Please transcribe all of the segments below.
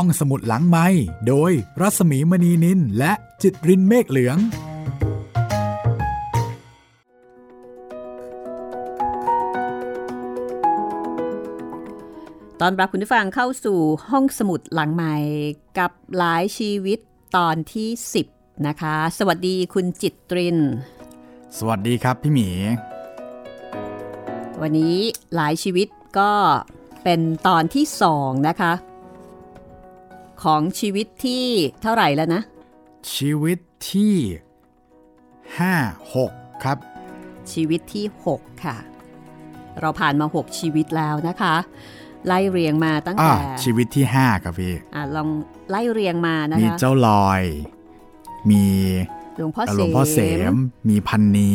ห้องสมุดหลังไม้โดยรัสมีมณีนินและจิตรินเมฆเหลือง ตอนรับคุณผู้ฟังเข้าสู่ห้องสมุดหลังใหม่กับหลายชีวิตตอนที่ 10 นะคะ สวัสดีคุณจิตริน สวัสดีครับพี่หมี วันนี้หลายชีวิตก็เป็นตอนที่สองนะคะ ของชีวิตที่เท่าไหร่แล้วนะ ชีวิตที่ 5 6 ครับ ชีวิตที่ 6 ค่ะ เราผ่านมา 6 ชีวิตแล้วนะคะ ไล่เรียงมาตั้งอ่าแต่ชีวิตที่ 5 ครับพี่อะลองไล่เรียงมานะมีคะเจ้าลอย มีหลวงพ่อหลวงพ่อเสม มีพันนี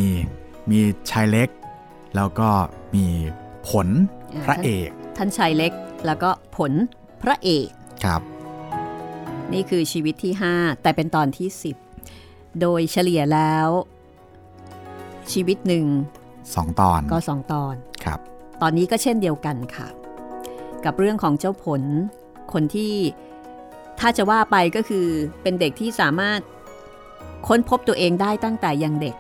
มีชายเล็ก แล้วก็มีผลพระเอก ท่านชายเล็กแล้วก็ผลพระเอกครับ นี่คือชีวิตที่ 5 แต่เป็นตอนที่ 10 โดยเฉลี่ยแล้ว ชีวิตหนึ่ง2ตอนก็2ตอนครับ ตอนนี้ก็เช่นเดียวกันค่ะ กับเรื่องของเจ้าผล คนที่ถ้าจะว่าไปก็คือเป็นเด็กที่สามารถค้นพบตัวเองได้ตั้งแต่ยังเด็ก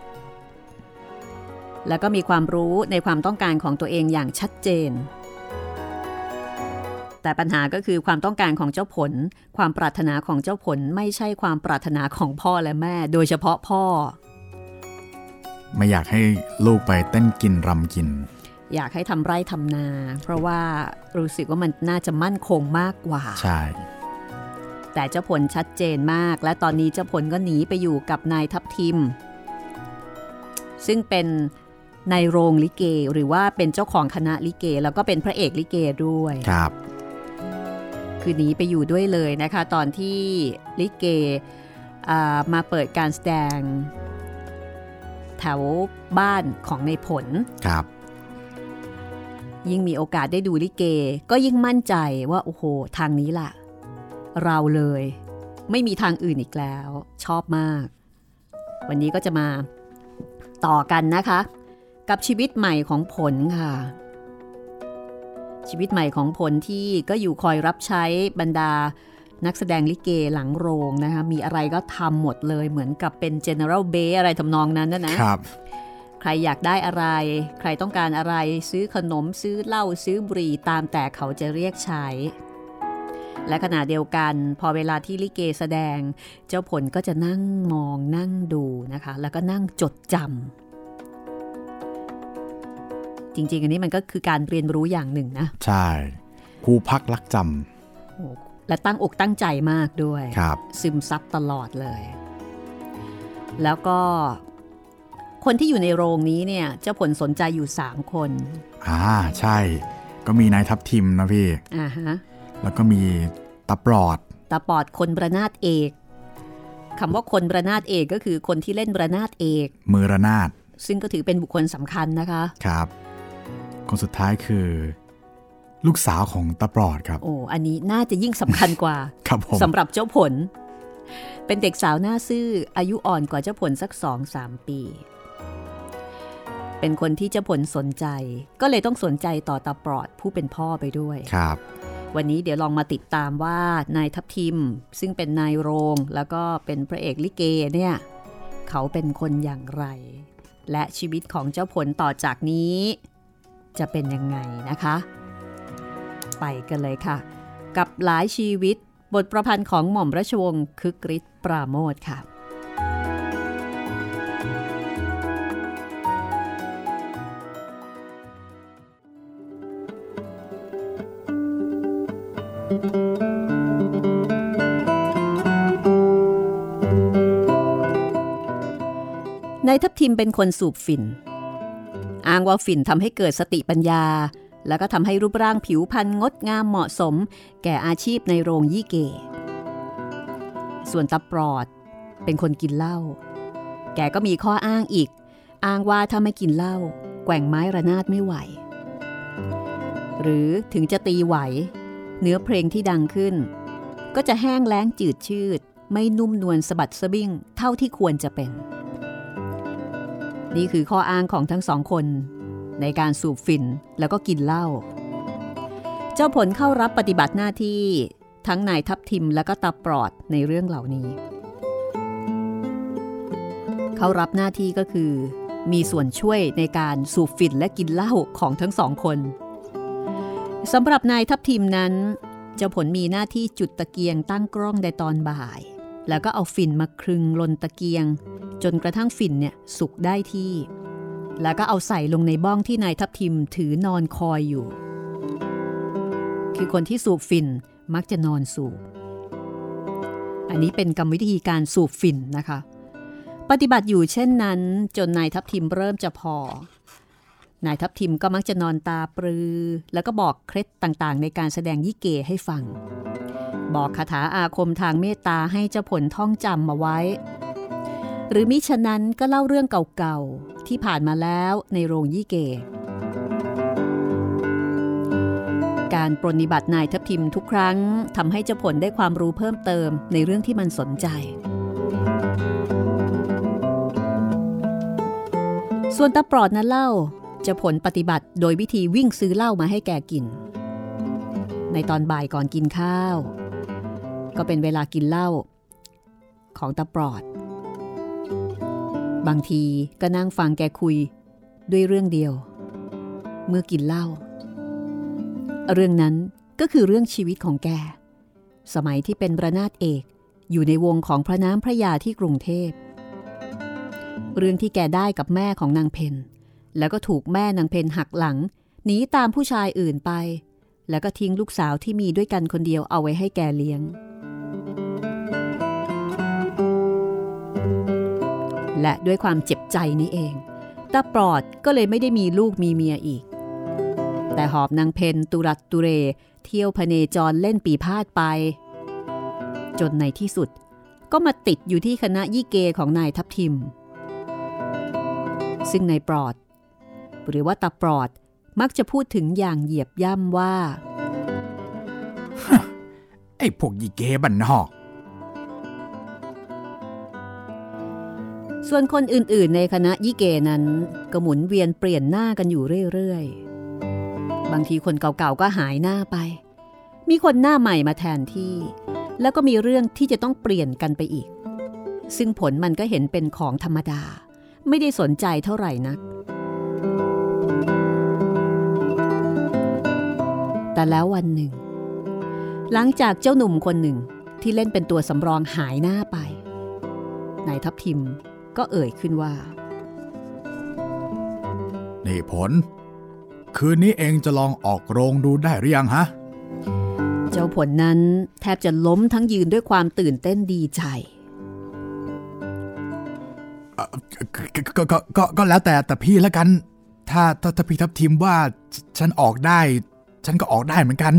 แล้วก็มีความรู้ในความต้องการของตัวเองอย่างชัดเจน แต่ปัญหาก็คือความต้องการของเจ้าผล ความปรารถนาของเจ้าผลไม่ใช่ความปรารถนาของพ่อและแม่ โดยเฉพาะพ่อ ไม่อยากให้ลูกไปเต้นกินรำกิน อยากให้ทำไร่ทำนา เพราะว่ารู้สึกว่ามันน่าจะมั่นคงมากกว่า ใช่ แต่เจ้าผลชัดเจนมาก และตอนนี้เจ้าผลก็หนีไปอยู่กับนายทัพทิม ซึ่งเป็นนายโรงลิเกหรือว่าเป็นเจ้าของคณะลิเก แล้วก็เป็นพระเอกลิเกด้วย ครับ คือหนีไปอยู่ด้วยเลยนะคะ ตอนที่ลิเกอ่ามาเปิดการแสดงแถวบ้านของในผลครับยิ่งมีโอกาสได้ดูลิเก ก็ยิ่งมั่นใจว่าโอ้โห ทางนี้ล่ะ เราเลย ไม่มีทางอื่นอีกแล้ว ชอบมาก วันนี้ก็จะมาต่อกันนะคะ กับชีวิตใหม่ของผลค่ะ ชีวิตใหม่ของผลที่ก็อยู่คอยรับใช้บรรดา นักแสดงลิเกหลังโรงนะคะมีอะไรก็ทำหมดเลยเหมือนกับเป็น general b a อะไรทำนองนั้นนะนะครับใครอยากได้อะไร ใครต้องการอะไรซื้อขนมซื้อเหล้าซื้อบุหรี่ตามแต่เขาจะเรียกใช้ และขณะเดียวกัน พอเวลาที่ลิเกแสดง เจ้าผลก็จะนั่งมองนั่งดูนะคะ แล้วก็นั่งจดจำ จริง ๆ อันนี้มันก็คือการเรียนรู้อย่างหนึ่งนะ ใช่ครูพักรักจโอ้และตั้งอกตั้งใจมากด้วยำครับซึมซับตลอดเลย แล้วก็คนที่อยู่ในโรงนี้เนี่ยเจ้าผลสนใจอยู่ 3 คน อ่าใช่ ก็มีนายทัพทิมนะพี่ อ่าฮะ แล้วก็มีตาปลอด ตาปอดคนประนาดเอกคำว่าคนประนาดเอกก็คือคนที่เล่นประนาดเอก มือระนาด ซึ่งก็ถือเป็นบุคคลสำคัญนะคะ ครับ คนสุดท้ายคือ ลูกสาวของตาปลอดครับ โอ้ อันนี้น่าจะยิ่งสำคัญกว่าครับผมสำหรับเจ้าผล เป็นเด็กสาวหน้าซื่ออายุอ่อนกว่าเจ้าผลสักสองสามปี เป็นคนที่เจ้าผลสนใจ ก็เลยต้องสนใจต่อตาปลอดผู้เป็นพ่อไปด้วยครับวันนี้เดี๋ยวลองมาติดตามว่านายทัพทิม ซึ่งเป็นนายโรงแล้วก็เป็นพระเอกลิเกเนี่ยเขาเป็นคนอย่างไร และชีวิตของเจ้าผลต่อจากนี้ จะเป็นยังไงนะคะ ไปกันเลยค่ะ กับหลายชีวิตบทประพันธ์ของหม่อมราชวงศ์คึกฤทธิ์ปราโมทค่ะนายทัพทิมเป็นคนสูบฝิ่น อ้างว่าฝิ่นทำให้เกิดสติปัญญา แล้วก็ทำให้รูปร่างผิวพรรณงดงามเหมาะสม แก่อาชีพในโรงยี่เก ส่วนตาปลอด เป็นคนกินเหล้า แกก็มีข้ออ้างอีก อ้างว่าถ้าไม่กินเหล้าแกว่งไม้ระนาดไม่ไหว หรือถึงจะตีไหว เนื้อเพลงที่ดังขึ้น ก็จะแห้งแล้งจืดชืด ไม่นุ่มนวลสะบัดสะบิ้งเท่าที่ควรจะเป็น นี่คือข้ออ้างของทั้งสองคน ในการสูบฝิ่นแล้วก็กินเหล้า เจ้าผลเข้ารับปฏิบัติหน้าที่ทั้งนายทับทิมและก็ตาปลอดในเรื่องเหล่านี้ เขารับหน้าที่ก็คือ มีส่วนช่วยในการสูบฝิ่นและกินเหล้าของทั้งสองคนสำหรับนายทับทิมนั้น เจ้าผลมีหน้าที่จุดตะเกียงตั้งกล้องในตอนบ่าย แล้วก็เอาฝิ่นมาครึงลนตะเกียง จนกระทั่งฝิ่นเนี่ยสุกได้ที่ แล้วก็เอาใส่ลงในบ้องที่นายทับทิมถือนอนคอยอยู่ คือคนที่สูบฝิ่นมักจะนอนสูบ อันนี้เป็นกรรมวิธีการสูบฝิ่นนะคะ ปฏิบัติอยู่เช่นนั้น จนนายทับทิมเริ่มจะพอ นายทัพทิมก็มักจะนอนตาปรือ แล้วก็บอกเคล็ดต่างๆ ในการแสดงยี่เกให้ฟัง บอกคาถาอาคมทางเมตตาให้เจ้าผลท่องจำมาไว้ หรือมิฉะนั้นก็เล่าเรื่องเก่าๆ ที่ผ่านมาแล้วในโรงยี่เก การปรนิบัตินายทัพทิมทุกครั้งทำให้เจ้าผลได้ความรู้เพิ่มเติมในเรื่องที่มันสนใจ ส่วนตาปลอดนั้นเล่าจะผลปฏิบัติโดยวิธีวิ่งซื้อเหล้ามาให้แกกิน ในตอนบ่ายก่อนกินข้าว ก็เป็นเวลากินเหล้าของตาปลอด บางทีก็นั่งฟังแกคุย ด้วยเรื่องเดียว เมื่อกินเหล้าเรื่องนั้นก็คือเรื่องชีวิตของแก สมัยที่เป็นประนาตเอกอยู่ในวงของพระน้ำพระยาที่กรุงเทพ เรื่องที่แกได้กับแม่ของนางเพนแล้วก็ถูกแม่นางเพนหักหลังหนีตามผู้ชายอื่นไป แล้วก็ทิ้งลูกสาวที่มีด้วยกันคนเดียวเอาไว้ให้แกเลี้ยง และด้วยความเจ็บใจนี้เองตาปลอดก็เลยไม่ได้มีลูกมีเมียอีก แต่หอบนางเพนตุรัตตุเร เที่ยวพเนจรเล่นปีพาดไป จนในที่สุดก็มาติดอยู่ที่คณะยี่เกของนายทัพทิม ซึ่งนายปลอด หรือว่าตาปลอดมักจะพูดถึงอย่างเหยียบย่ำว่าไอ้พวกยี่เกบันนอก ส่วนคนอื่นๆ ในคณะยี่เกนั้นก็หมุนเวียนเปลี่ยนหน้ากันอยู่เรื่อยๆ บางทีคนเก่าๆก็หายหน้าไป มีคนหน้าใหม่มาแทนที่ แล้วก็มีเรื่องที่จะต้องเปลี่ยนกันไปอีก ซึ่งผลมันก็เห็นเป็นของธรรมดา ไม่ได้สนใจเท่าไหร่นัก แต่แล้ววันหนึ่ง หลังจากเจ้าหนุ่มคนหนึ่งที่เล่นเป็นตัวสำรองหายหน้าไปนายทัพทิม ก็เอ่ยขึ้นว่า นี่ผล คืนนี้เองจะลองออกโรงดูได้หรือยังฮะ เจ้าผลนั้นแทบจะล้มทั้งยืนด้วยความตื่นเต้นดีใจก็ก็ก็ก็แล้วแต่แต่พี่แล้วกัน ถ้าถ้าถ้าพี่ทัพทิมว่าฉันออกได้ ฉันก็ออกได้เหมือนกัน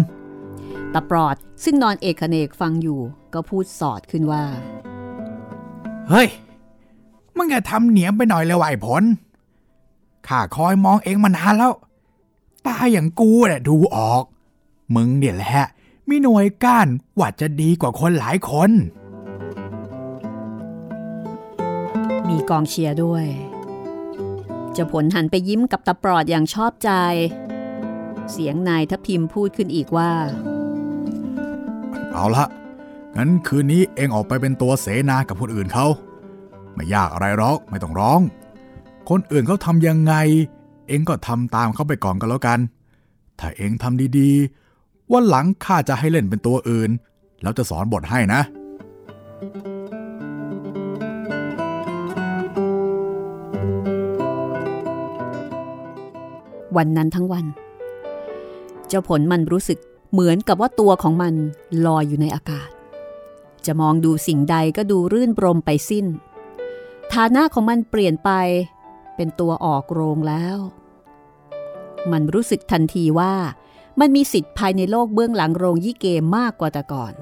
ตาปลอดซึ่งนอนเอกเนกฟังอยู่ ก็พูดสอดขึ้นว่า เฮ้ย มึงอย่าทำเหนียมไปหน่อยเลยไหวผล ข้าคอยมองเองมานานแล้ว ตาอย่างกูเนี่ยดูออก มึงเดี๋ยแหละ มีหน่วยก้านว่าจะดีกว่าคนหลายคน มีกองเชียร์ด้วย จะผลหันไปยิ้มกับตาปลอดอย่างชอบใจ เสียงนายทัพทิมพูดขึ้นอีกว่า เอาละงั้นคืนนี้เองออกไปเป็นตัวเสนากับคนอื่นเขา ไม่ยากอะไรหรอกไม่ต้องร้อง คนอื่นเขาทำยังไง เองก็ทำตามเขาไปก่อนก็แล้วกัน ถ้าเองทำดีๆ วันหลังข้าจะให้เล่นเป็นตัวอื่น แล้วจะสอนบทให้นะ วันนั้นทั้งวัน เจ้าผลมันรู้สึกเหมือนกับว่าตัวของมันลอยอยู่ในอากาศ จะมองดูสิ่งใดก็ดูรื่นรมไปสิ้น ฐานะของมันเปลี่ยนไป เป็นตัวออกโรงแล้ว มันรู้สึกทันทีว่ามันมีสิทธิ์ภายในโลกเบื้องหลังโรงยี่เกมมากกว่าแต่ก่อน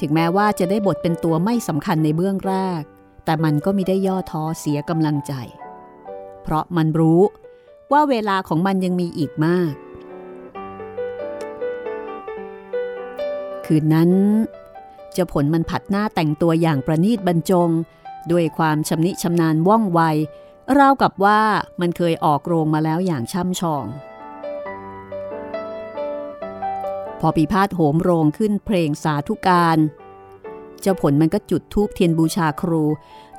ถึงแม้ว่าจะได้บทเป็นตัวไม่สำคัญในเบื้องแรก แต่มันก็ไม่ได้ย่อท้อเสียกำลังใจ เพราะมันรู้ว่าเวลาของมันยังมีอีกมาก คืนนั้นเจ้าผลมันผัดหน้าแต่งตัวอย่างประนีตบรรจง ด้วยความชำนิชำนาญว่องไวราวกับว่ามันเคยออกโรงมาแล้วอย่างช่ำชอง พอปีพาดโหมโรงขึ้นเพลงสาธุการ เจ้าผลมันก็จุดทูบเทียนบูชาครู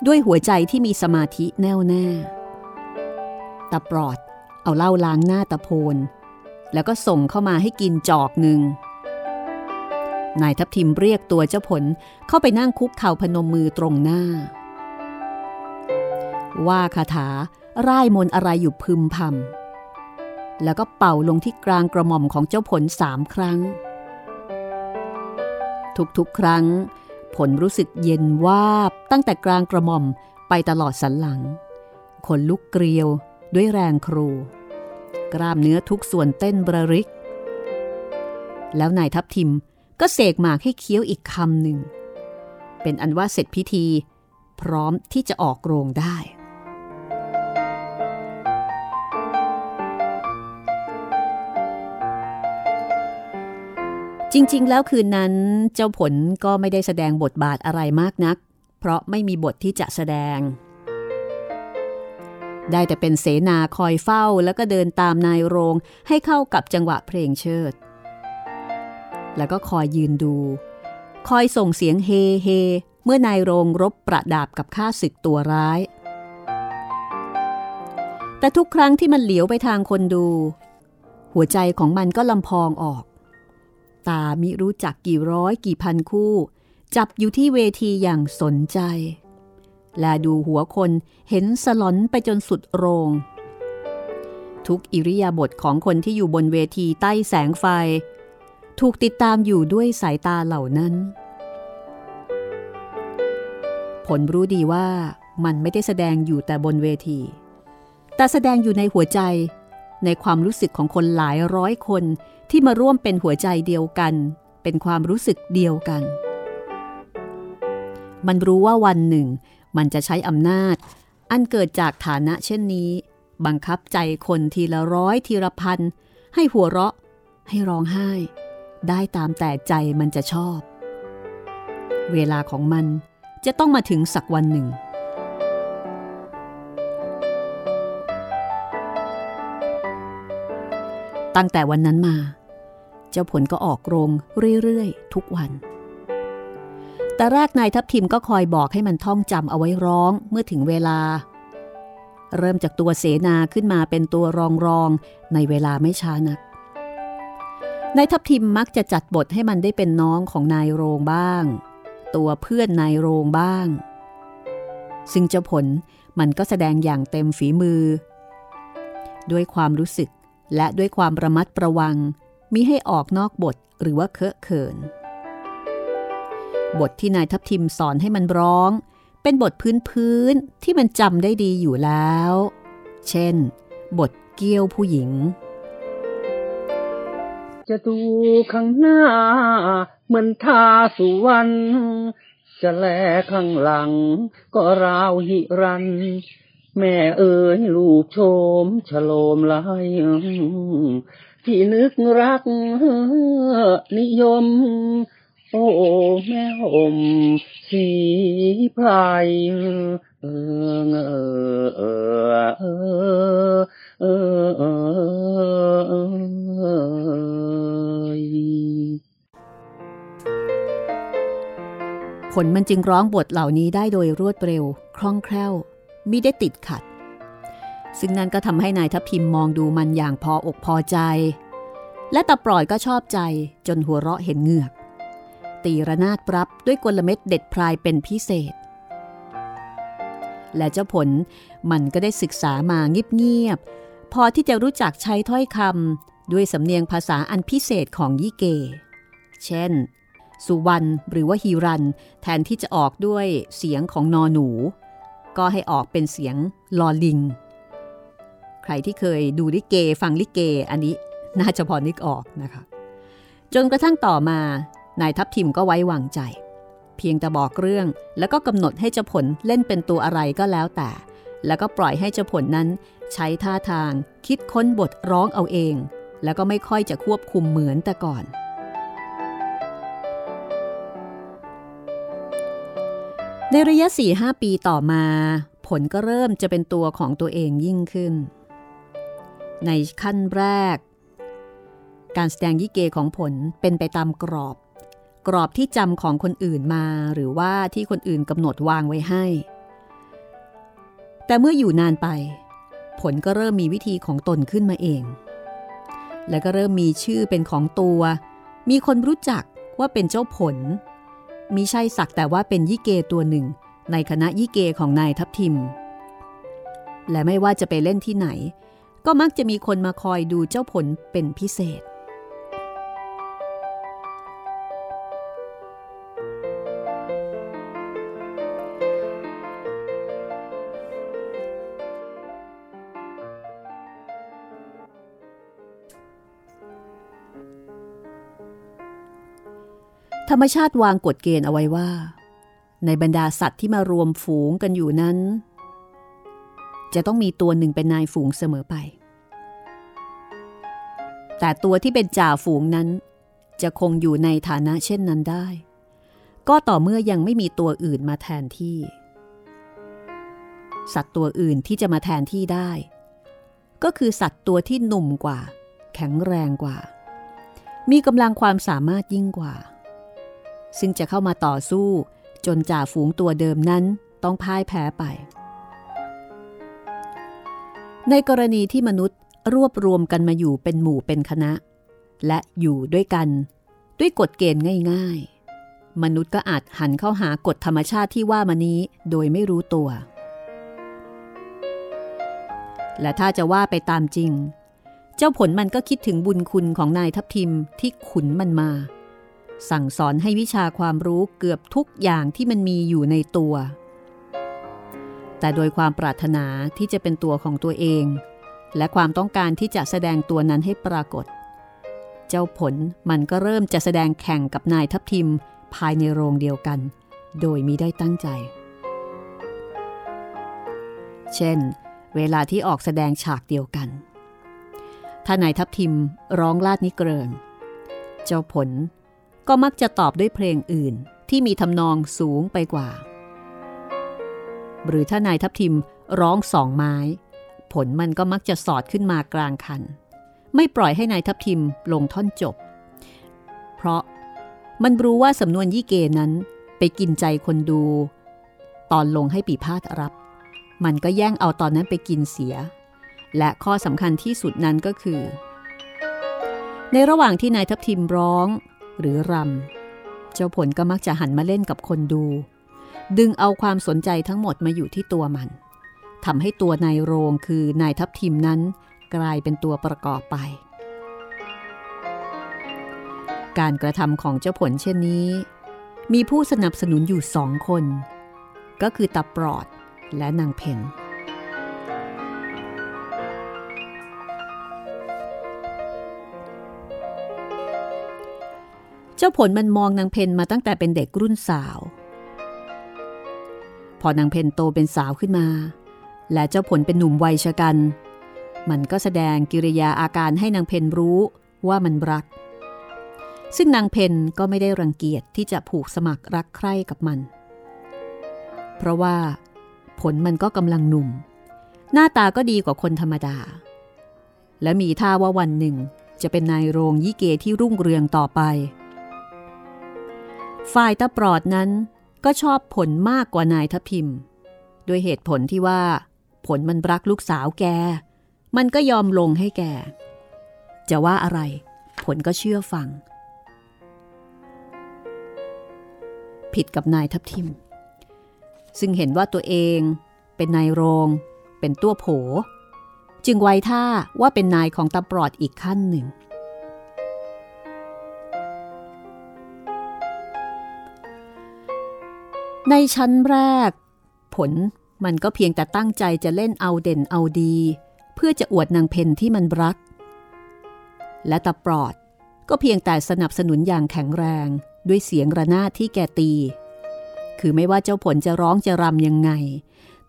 ด้วยหัวใจที่มีสมาธิแน่วแน่ตาปลอดเอาเหล้าล้างหน้าตะโพน แล้วก็ส่งเข้ามาให้กินจอกหนึ่งนายทัพทิมเรียกตัวเจ้าผลเข้าไปนั่งคุกเข่าพนมมือตรงหน้า ว่าคาถาร่ายมนอะไรอยู่พึมพำแล้วก็เป่าลงที่กลางกระหม่อมของเจ้าผลสามครั้ง ทุกๆครั้ง ผลรู้สึกเย็นวาบตั้งแต่กลางกระหม่อมไปตลอดสันหลังขนลุกเกลียวด้วยแรงครู กล้ามเนื้อทุกส่วนเต้นบระริก แล้วนายทัพทิมก็เสกหมากให้เคี้ยวอีกคำหนึ่ง เป็นอันว่าเสร็จพิธี พร้อมที่จะออกโรงได้ จริง ๆ แล้วคืนนั้นเจ้าผลก็ไม่ได้แสดงบทบาทอะไรมากนัก เพราะไม่มีบทที่จะแสดง ได้แต่เป็นเสนาคอยเฝ้าแล้วก็เดินตามนายโรงให้เข้ากับจังหวะเพลงเชิด แล้วก็คอยยืนดู คอยส่งเสียงเฮเฮเมื่อนายโรงรบประดาบกับข้าศึกตัวร้าย แต่ทุกครั้งที่มันเหลียวไปทางคนดู หัวใจของมันก็ลำพองออก ตามิรู้จักกี่ร้อยกี่พันคู่ จับอยู่ที่เวทีอย่างสนใจ และดูหัวคนเห็นสลอนไปจนสุดโรง ทุกอิริยาบถของคนที่อยู่บนเวทีใต้แสงไฟ ถูกติดตามอยู่ด้วยสายตาเหล่านั้น ผลรู้ดีว่ามันไม่ได้แสดงอยู่แต่บนเวที แต่แสดงอยู่ในหัวใจในความรู้สึกของคนหลายร้อยคน ที่มาร่วมเป็นหัวใจเดียวกัน เป็นความรู้สึกเดียวกัน มันรู้ว่าวันหนึ่ง มันจะใช้อำนาจ อันเกิดจากฐานะเช่นนี้ บังคับใจคนทีละร้อยทีละพัน ให้หัวเราะ ให้ร้องไห้ ได้ตามแต่ใจมันจะชอบ เวลาของมันจะต้องมาถึงสักวันหนึ่งตั้งแต่วันนั้นมา เจ้าผลก็ออกโรงเรื่อยๆ ทุกวัน แต่แรกนายทัพทิมก็คอยบอกให้มันท่องจำเอาไว้ร้องเมื่อถึงเวลา เริ่มจากตัวเสนาขึ้นมาเป็นตัวรองรองในเวลาไม่ช้านักนายทัพทิมมักจะจัดบทให้มันได้เป็นน้องของนายโรงบ้าง ตัวเพื่อนนายโรงบ้าง ซึ่งเจ้าผลมันก็แสดงอย่างเต็มฝีมือ ด้วยความรู้สึกและด้วยความระมัดระวัง มิให้ออกนอกบทหรือว่าเคอะเขิน บทที่นายทัพทิมสอนให้มันร้อง เป็นบทพื้นพื้นที่มันจำได้ดีอยู่แล้ว เช่น บทเกี้ยวผู้หญิง จะดูข้างหน้า เหมือนทาสุวรรณจะแลข้างหลัง ก็ราวหิรัน แม่เอ๋ยลูกโชมฉโลมลาย ที่นึกรักนิยม โอ้แม่ห่มสีพลายเออเออเออเออเออเออผลมันจึงร้องบทเหล่านี้ได้โดยรวดเร็ว คล่องแคล่วมิได้ติดขัด ซึ่งนั่นก็ทำให้นายทัพพิมมองดูมันอย่างพออกพอใจ และตาปล่อยก็ชอบใจจนหัวเราะเห็นเหงือก ตีระนาดปรับด้วยกลเม็ดเด็ดพรายเป็นพิเศษ และเจ้าผลมันก็ได้ศึกษามาเงียบๆพอที่จะรู้จักใช้ถ้อยคำด้วยสำเนียงภาษาอันพิเศษของยี่เก เช่น สุวรรณหรือว่าฮีรัน แทนที่จะออกด้วยเสียงของนอหนู ก็ให้ออกเป็นเสียงลอลิง ใครที่เคยดูลิเกฟังลิเก อันนี้น่าจะพอนึกออกนะคะ จนกระทั่งต่อมานายทัพทิมก็ไว้วางใจ เพียงแต่บอกเรื่องแล้วก็กำหนดให้เจ้าผลเล่นเป็นตัวอะไรก็แล้วแต่ แล้วก็ปล่อยให้เจ้าผลนั้น ใช้ท่าทางคิดค้นบทร้องเอาเอง แล้วก็ไม่ค่อยจะควบคุมเหมือนแต่ก่อนในระยะ4-5ปีต่อมา ผลก็เริ่มจะเป็นตัวของตัวเองยิ่งขึ้น ในขั้นแรก การแสดงยิเกของผลเป็นไปตามกรอบ กรอบที่จำของคนอื่นมาหรือว่าที่คนอื่นกำหนดวางไว้ให้ แต่เมื่ออยู่นานไป ผลก็เริ่มมีวิธีของตนขึ้นมาเอง และก็เริ่มมีชื่อเป็นของตัว มีคนรู้จักว่าเป็นเจ้าผลมิใช่สักแต่ว่าเป็นยิเกตัวหนึ่ง ในคณะยิเกของนายทัพทิม และไม่ว่าจะไปเล่นที่ไหน ก็มักจะมีคนมาคอยดูเจ้าผลเป็นพิเศษ ธรรมชาติวางกฎเกณฑ์เอาไว้ว่า ในบรรดาสัตว์ที่มารวมฝูงกันอยู่นั้น จะต้องมีตัวหนึ่งเป็นนายฝูงเสมอไป แต่ตัวที่เป็นจ่าฝูงนั้น จะคงอยู่ในฐานะเช่นนั้นได้ ก็ต่อเมื่อยังไม่มีตัวอื่นมาแทนที่ สัตว์ตัวอื่นที่จะมาแทนที่ได้ ก็คือสัตว์ตัวที่หนุ่มกว่า แข็งแรงกว่า มีกำลังความสามารถยิ่งกว่า ซึ่งจะเข้ามาต่อสู้จนจ่าฝูงตัวเดิมนั้นต้องพ่ายแพ้ไป ในกรณีที่มนุษย์รวบรวมกันมาอยู่เป็นหมู่เป็นคณะ และอยู่ด้วยกัน ด้วยกฎเกณฑ์ง่าย ๆ มนุษย์ก็อาจหันเข้าหากฎธรรมชาติที่ว่ามานี้โดยไม่รู้ตัว และถ้าจะว่าไปตามจริง เจ้าผลมันก็คิดถึงบุญคุณของนายทัพทิมที่ขุนมันมา สั่งสอนให้วิชาความรู้เกือบทุกอย่างที่มันมีอยู่ในตัว แต่โดยความปรารถนาที่จะเป็นตัวของตัวเอง และความต้องการที่จะแสดงตัวนั้นให้ปรากฏ เจ้าผลมันก็เริ่มจะแสดงแข่งกับนายทัพทิมภายในโรงเดียวกัน โดยมิได้ตั้งใจ เช่น เวลาที่ออกแสดงฉากเดียวกัน ถ้านายทัพทิมร้องลาดนิเกรินเจ้าผลก็มักจะตอบด้วยเพลงอื่นที่มีทำนองสูงไปกว่า หรือถ้านายทัพทิมร้องสองไม้ ผลมันก็มักจะสอดขึ้นมากลางคัน ไม่ปล่อยให้นายทัพทิมลงท่อนจบ เพราะมันรู้ว่าสำนวนยี่เกนั้นไปกินใจคนดู ตอนลงให้ปีพาดรับ มันก็แย่งเอาตอนนั้นไปกินเสีย และข้อสำคัญที่สุดนั้นก็คือ ในระหว่างที่นายทัพทิมร้องหรือรำเจ้าผลก็มักจะหันมาเล่นกับคนดู ดึงเอาความสนใจทั้งหมดมาอยู่ที่ตัวมันทำให้ตัวนายโรงคือนายทัพทิมนั้น กลายเป็นตัวประกอบไป การกระทำของเจ้าผลเช่นนี้ มีผู้สนับสนุนอยู่สองคน ก็คือตาปลอดและนางเพนเจ้าผลมันมองนางเพนมาตั้งแต่เป็นเด็กรุ่นสาว พอนางเพนโตเป็นสาวขึ้นมา และเจ้าผลเป็นหนุ่มวัยชะกัน มันก็แสดงกิริยาอาการให้นางเพนรู้ว่ามันรัก ซึ่งนางเพนก็ไม่ได้รังเกียจที่จะผูกสมัครรักใคร่กับมัน เพราะว่า ผลมันก็กำลังหนุ่ม หน้าตาก็ดีกว่าคนธรรมดา และมีท่าว่าวันหนึ่งจะเป็นนายโรงยี่เกที่รุ่งเรืองต่อไป ฝ่ายตาปลอดนั้น ก็ชอบผลมากกว่านายทัพพิมด้วยเหตุผลที่ว่า ผลมันรักลูกสาวแก มันก็ยอมลงให้แก จะว่าอะไร ผลก็เชื่อฟัง ผิดกับนายทัพทิม ซึ่งเห็นว่าตัวเองเป็นนายโรง เป็นตัวโผ จึงไว้ท่าว่าเป็นนายของตาปลอดอีกขั้นหนึ่ง ในชั้นแรก ผลมันก็เพียงแต่ตั้งใจจะเล่นเอาเด่นเอาดี เพื่อจะอวดนางเพนที่มันรัก และตาปลอดก็เพียงแต่สนับสนุนอย่างแข็งแรงด้วยเสียงระนาดที่แกตี คือไม่ว่าเจ้าผลจะร้องจะรำยังไง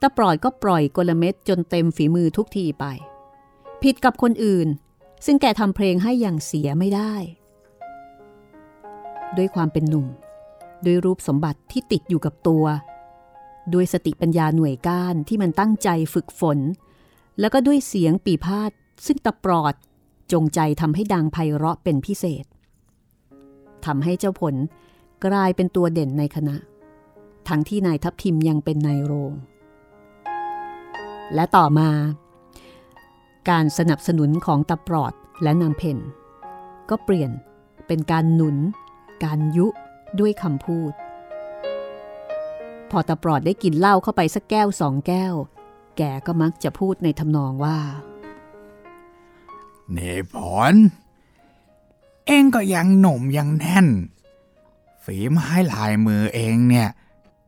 ตาปลอดก็ปล่อยกลเม็ดจนเต็มฝีมือทุกทีไป ผิดกับคนอื่น ซึ่งแกทำเพลงให้อย่างเสียไม่ได้ ด้วยความเป็นหนุ่ม ด้วยรูปสมบัติที่ติดอยู่กับตัว ด้วยสติปัญญาหน่วยก้านที่มันตั้งใจฝึกฝน แล้วก็ด้วยเสียงปีพาดซึ่งตะปลอดจงใจทำให้ดังไพเราะเป็นพิเศษทำให้เจ้าผลกลายเป็นตัวเด่นในคณะ ทั้งที่นายทัพทิมยังเป็นนายโรง และต่อมา การสนับสนุนของตะปลอดและนางเพนก็เปลี่ยนเป็นการหนุน การยุ ด้วยคำพูด พอตะปลอดได้กินเหล้าเข้าไปสักแก้วสองแก้ว แกก็มักจะพูดในทำนองว่าเนผลเองก็ยังหนุ่มยังแน่น ฝีไม้ลายมือเองเนี่ย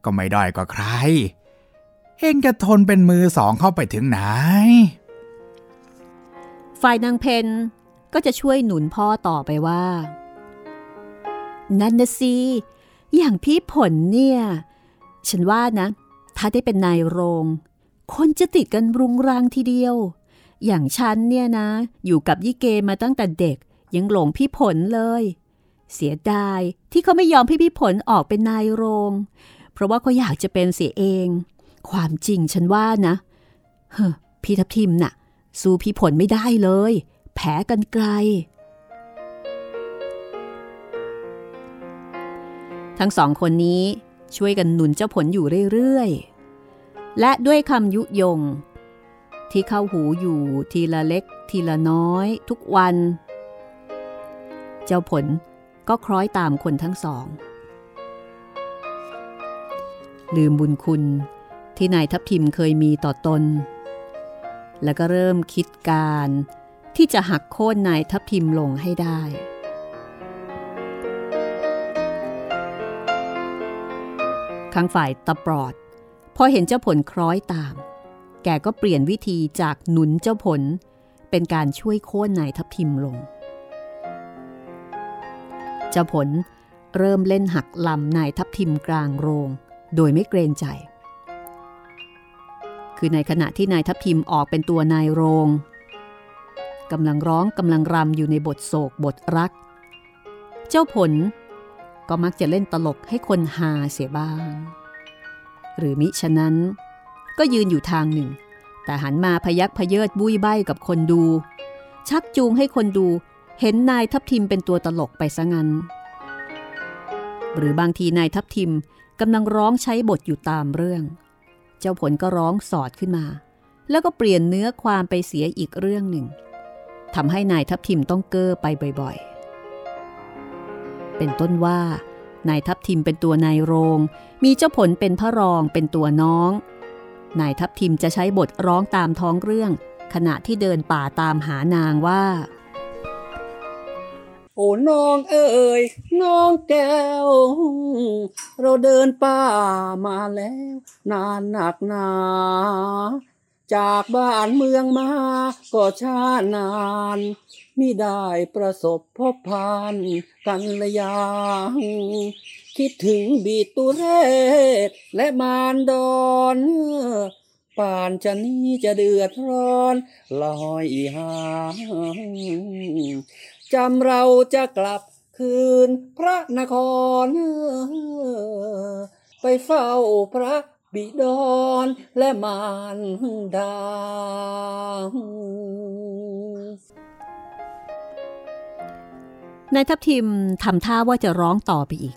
ก็ไม่ด้อยกว่าใคร เองจะทนเป็นมือสองเข้าไปถึงไหน ฝ่ายนางเพนก็จะช่วยหนุนพ่อต่อไปว่า นั่นนะสิอย่างพี่ผลเนี่ย ฉันว่านะ ถ้าได้เป็นนายโรง คนจะติดกันรุงรังทีเดียว อย่างฉันเนี่ยนะ อยู่กับยี่เกมาตั้งแต่เด็ก ยังหลงพี่ผลเลย เสียดายที่เขาไม่ยอมให้พี่ผลออกเป็นนายโรง เพราะว่าเขาอยากจะเป็นเสียเอง ความจริงฉันว่านะ เฮ้พี่ทับทิมน่ะ สู้พี่ผลไม่ได้เลย แผลกันไกล ทั้งสองคนนี้ช่วยกันหนุนเจ้าผลอยู่เรื่อยๆ และด้วยคำยุยง ที่เข้าหูอยู่ทีละเล็กทีละน้อย ทุกวัน เจ้าผลก็คล้อยตามคนทั้งสอง ลืมบุญคุณที่นายทัพทิมเคยมีต่อตน แล้วก็เริ่มคิดการที่จะหักโค่นนายทัพทิมลงให้ได้างฝ่ายตะปลอด พอเห็นเจ้าผลคล้อยตาม แกก็เปลี่ยนวิธีจากหนุนเจ้าผล เป็นการช่วยโค่นนายทัพทิมลง เจ้าผลเริ่มเล่นหักลำนายทัพทิมกลางโรง โดยไม่เกรงใจ คือในขณะที่นายทัพทิมออกเป็นตัวนายโรงกำลังร้องกำลังรำอยู่ในบทโศกบทรัก เจ้าผล ก็มักจะเล่นตลกให้คนฮาเสียบ้าง หรือมิฉะนั้น ก็ยืนอยู่ทางหนึ่ง แต่หันมาพยักพเยิดบุยใบกับคนดู ชักจูงให้คนดูเห็นนายทัพทิมเป็นตัวตลกไปซะงั้น หรือบางทีนายทัพทิมกำลังร้องใช้บทอยู่ตามเรื่อง เจ้าผลก็ร้องสอดขึ้นมา แล้วก็เปลี่ยนเนื้อความไปเสียอีกเรื่องหนึ่งทำให้นายทัพทิมต้องเก้อไปบ่อยๆ เป็นต้นว่านายทัพทิมเป็นตัวนายโรง มีเจ้าผลเป็นพระรองเป็นตัวน้อง นายทัพทิมจะใช้บทร้องตามท้องเรื่อง ขณะที่เดินป่าตามหานางว่า โอ้น้องเอ๋ยน้องแก้ว เราเดินป่ามาแล้ว นานหนักหนา จากบ้านเมืองมาก็ช้านาน มิได้ประสบพบพานกันระยางคิดถึงบีตุเรศและมารดอนป่านจะนี้จะเดือดร้อนลอยหางจำเราจะกลับคืนพระนคร ไปเฝ้าพระบิดรและมารดา นายทัพทิมทำท่าว่าจะร้องต่อไปอีก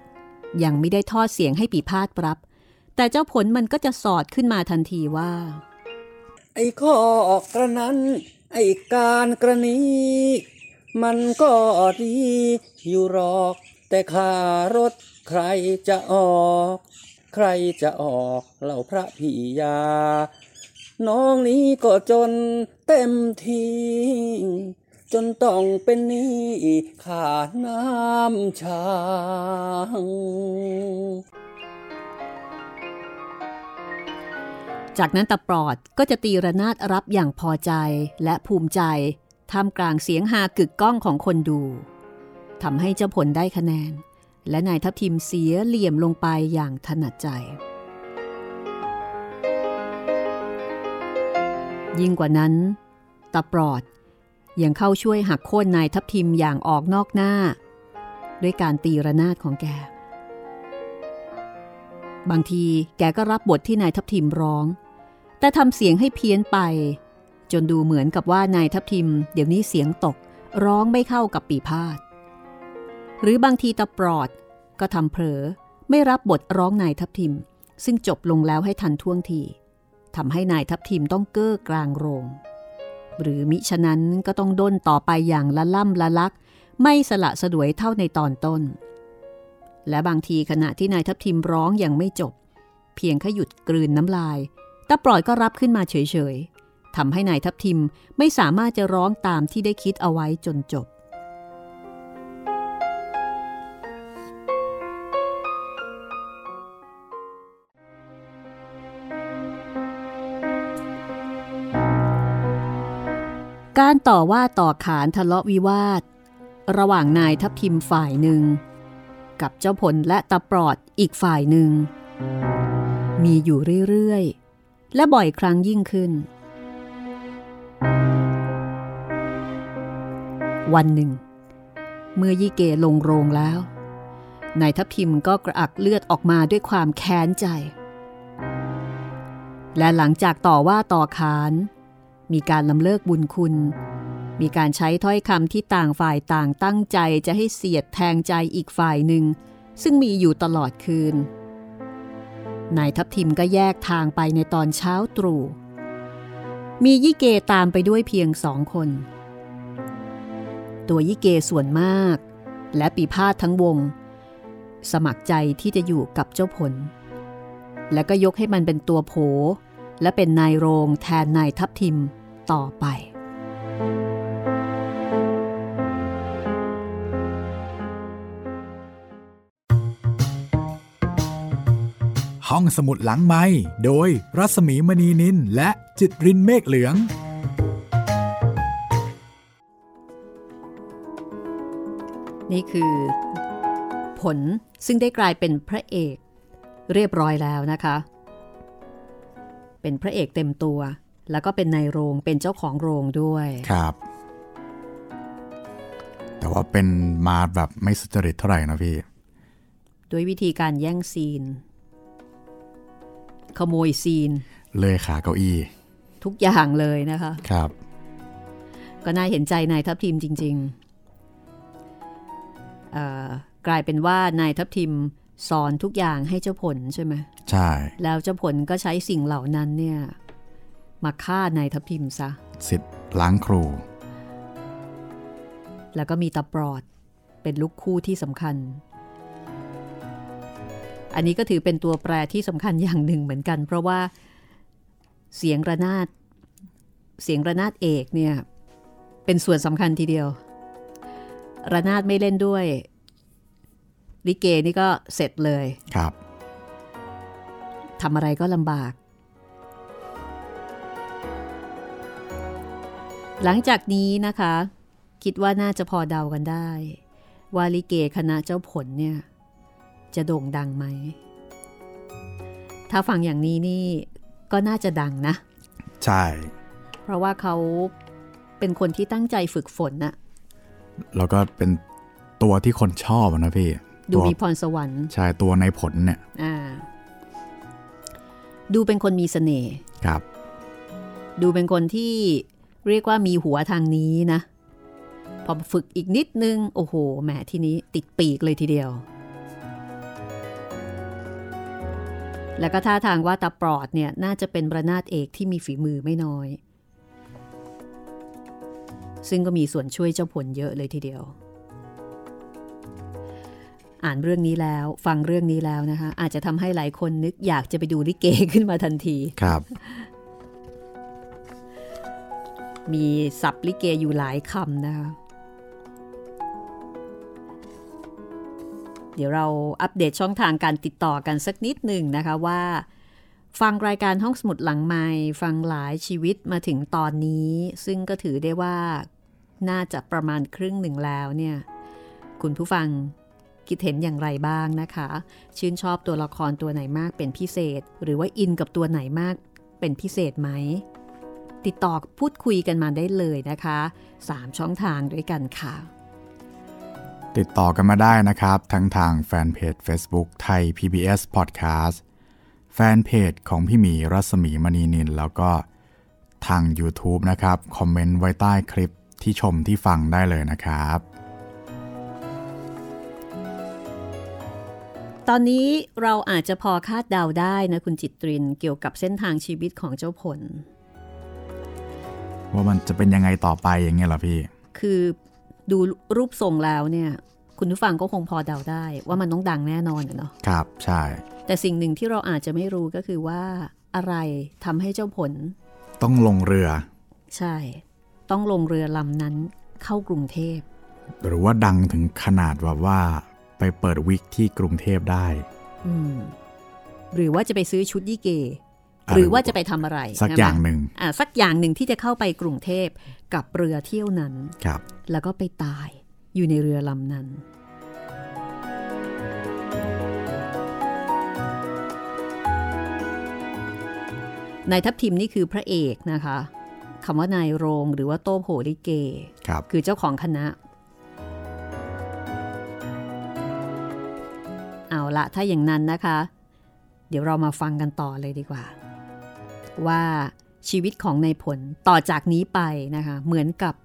ยังไม่ได้ทอดเสียงให้ปีพาดปรับ แต่เจ้าผลมันก็จะสอดขึ้นมาทันทีว่า ไอ้ข้อกระนั้น ไอ้การกระนี้ มันก็ดีอยู่หรอก แต่ขารถใครจะออก ใครจะออกเหล่าพระพี่ยา น้องนี้ก็จนเต็มที จนต้องเป็นหนี้ขาดน้ำชางจากนั้นตะปลอดก็จะตีระนาดรับอย่างพอใจและภูมิใจท่ามกลางเสียงฮากึกก้องของคนดูทำให้เจ้าผลได้คะแนน และนายทัพทีมเสียเหลี่ยมลงไปอย่างถนัดใจ ยิ่งกว่านั้นตะปลอด ยังเข้าช่วยหักโค่นนายทัพทิมอย่างออกนอกหน้า ด้วยการตีระนาดของแก บางทีแกก็รับบทที่นายทัพทิมร้อง แต่ทำเสียงให้เพี้ยนไป จนดูเหมือนกับว่านายทัพทิม เดี๋ยวนี้เสียงตกร้องไม่เข้ากับปีพาดหรือบางทีตะปลอดก็ทำเผลอไม่รับบทร้องนายทัพทิม ซึ่งจบลงแล้วให้ทันท่วงทีทำให้นายทัพทิมต้องเก้อกลางโรง หรือมิฉะนั้นก็ต้องด้นต่อไปอย่างละล่ำละลัก ไม่สละสะดวยเท่าในตอนต้น และบางทีขณะที่นายทัพทิมร้องอย่างไม่จบ เพียงแค่หยุดกลืนน้ำลายตาปล่อยก็รับขึ้นมาเฉยๆทำให้นายทัพทิมไม่สามารถจะร้องตามที่ได้คิดเอาไว้จนจบ การต่อว่าต่อขานทะเลาะวิวาท ระหว่างนายทัพทิมฝ่ายหนึ่ง กับเจ้าผลและตาปลอดอีกฝ่ายหนึ่ง มีอยู่เรื่อยๆ และบ่อยครั้งยิ่งขึ้น วันหนึ่ง เมื่อยี่เกลงโรงแล้วนายทัพทิมก็กระอักเลือดออกมาด้วยความแค้นใจ และหลังจากต่อว่าต่อขาน มีการลำเลิกบุญคุณ มีการใช้ถ้อยคำที่ต่างฝ่ายต่างตั้งใจจะให้เสียดแทงใจอีกฝ่ายหนึ่ง ซึ่งมีอยู่ตลอดคืน นายทัพทิมก็แยกทางไปในตอนเช้าตรู่ มียี่เกตามไปด้วยเพียงสองคน ตัวยี่เกส่วนมาก และปีพาดทั้งวง สมัครใจที่จะอยู่กับเจ้าผล และก็ยกให้มันเป็นตัวโผและเป็นนายโรงแทนนายทัพทิม ต่อไป ห้องสมุดหลังไม้โดยรัสมีมณีนินและจิตรินเมฆเหลืองนี่คือผลซึ่งได้กลายเป็นพระเอกเรียบร้อยแล้วนะคะ เป็นพระเอกเต็มตัว แล้วก็เป็นนายโรงเป็นเจ้าของโรงด้วยครับ แต่ว่าเป็นมาแบบไม่สุจริตเท่าไหร่นะพี่ด้วยวิธีการแย่งซีน ขโมยซีน เลยขาเก้าอี้ ทุกอย่างเลยนะคะครับ ก็น่าเห็นใจนายทัพทิมจริงๆเอ่อกลายเป็นว่านายทัพทิมสอนทุกอย่างให้เจ้าผลใช่ไหมใช่ แล้วเจ้าผลก็ใช้สิ่งเหล่านั้นเนี่ย มาฆ่านายทัพทิมซะสิทธิ์ล้างครู แล้วก็มีตาปลอดเป็นลูกคู่ที่สำคัญ อันนี้ก็ถือเป็นตัวแปรที่สำคัญอย่างหนึ่งเหมือนกัน เพราะว่าเสียงระนาดเสียงระนาดเอกเนี่ยเป็นส่วนสำคัญทีเดียว ระนาดไม่เล่นด้วย ลิเกนี่ก็เสร็จเลยครับทำอะไรก็ลำบาก หลังจากนี้นะคะ คิดว่าน่าจะพอเดากันได้ ว่าลิเกคณะเจ้าผลเนี่ย จะโด่งดังไหม ถ้าฟังอย่างนี้นี่ก็น่าจะดังนะ ใช่ เพราะว่าเขาเป็นคนที่ตั้งใจฝึกฝนน่ะแล้วก็เป็นตัวที่คนชอบอะนะพี่ ดูตัวมีพรสวรรค์ใช่ตัวในผลเนี่ยอ่าดูเป็นคนมีเสน่ห์ครับ ดูเป็นคนที่ เรียกว่ามีหัวทางนี้นะ พอฝึกอีกนิดนึง โอ้โหแหมทีนี้ติดปีกเลยทีเดียว แล้วก็ท่าทางว่าตาปลอดเนี่ย น่าจะเป็นประนาดเอกที่มีฝีมือไม่น้อย ซึ่งก็มีส่วนช่วยเจ้าผลเยอะเลยทีเดียว อ่านเรื่องนี้แล้ว ฟังเรื่องนี้แล้วนะคะ อาจจะทำให้หลายคนนึกอยากจะไปดูลิเกขึ้นมาทันทีครับ มีศัพท์ลิเกอยู่หลายคำนะคะเดี๋ยวเราอัปเดตช่องทางการติดต่อกันสักนิดหนึ่งนะคะว่า ฟังรายการห้องสมุดหลังไม้ฟังหลายชีวิตมาถึงตอนนี้ ซึ่งก็ถือได้ว่าน่าจะประมาณครึ่งหนึ่งแล้วเนี่ย คุณผู้ฟังคิดเห็นอย่างไรบ้างนะคะ ชื่นชอบตัวละครตัวไหนมากเป็นพิเศษ หรือว่าอินกับตัวไหนมากเป็นพิเศษไหม ติดต่อพูดคุยกันมาได้เลยนะคะ 3 ช่องทางด้วยกันค่ะ ติดต่อกันมาได้นะครับ ทั้งทางแฟนเพจ Facebook ไทย PBS Podcast แฟนเพจของพี่หมีรัศมีมณีนิน แล้วก็ทาง YouTube นะครับ คอมเมนต์ไว้ใต้คลิปที่ชมที่ฟังได้เลยนะครับ ตอนนี้เราอาจจะพอคาดเดาได้นะคุณจิตรินเกี่ยวกับเส้นทางชีวิตของเจ้าผล ว่ามันจะเป็นยังไงต่อไปอย่างเงี้ยเหรอพี่ คือดูรูปทรงแล้วเนี่ย คุณผู้ฟังก็คงพอเดาได้ ว่ามันต้องดังแน่นอนอะเนาะครับใช่ แต่สิ่งหนึ่งที่เราอาจจะไม่รู้ก็คือว่าอะไรทำให้เจ้าผล ต้องลงเรือ ใช่ ต้องลงเรือลำนั้นเข้ากรุงเทพ หรือว่าดังถึงขนาดแบบว่า ไปเปิดวิกที่กรุงเทพได้ อืมหรือว่าจะไปซื้อชุดยี่เกอะไร หรือว่าจะไปทำอะไร สักใช่ไมอย่างหนึ่งอ่าสักอย่างหนึ่งที่จะเข้าไปกรุงเทพกับเรือเที่ยวนั้นครับ แล้วก็ไปตายอยู่ในเรือลำนั้น นายทัพทิมนี่คือพระเอกนะคะคำว่านายโรงหรือว่าโต้โผลิเกครับคือเจ้าของคณะ เอาละถ้าอย่างนั้นนะคะ เดี๋ยวเรามาฟังกันต่อเลยดีกว่า ว่าชีวิตของนายผลต่อจากนี้ไปนะคะเหมือนกับ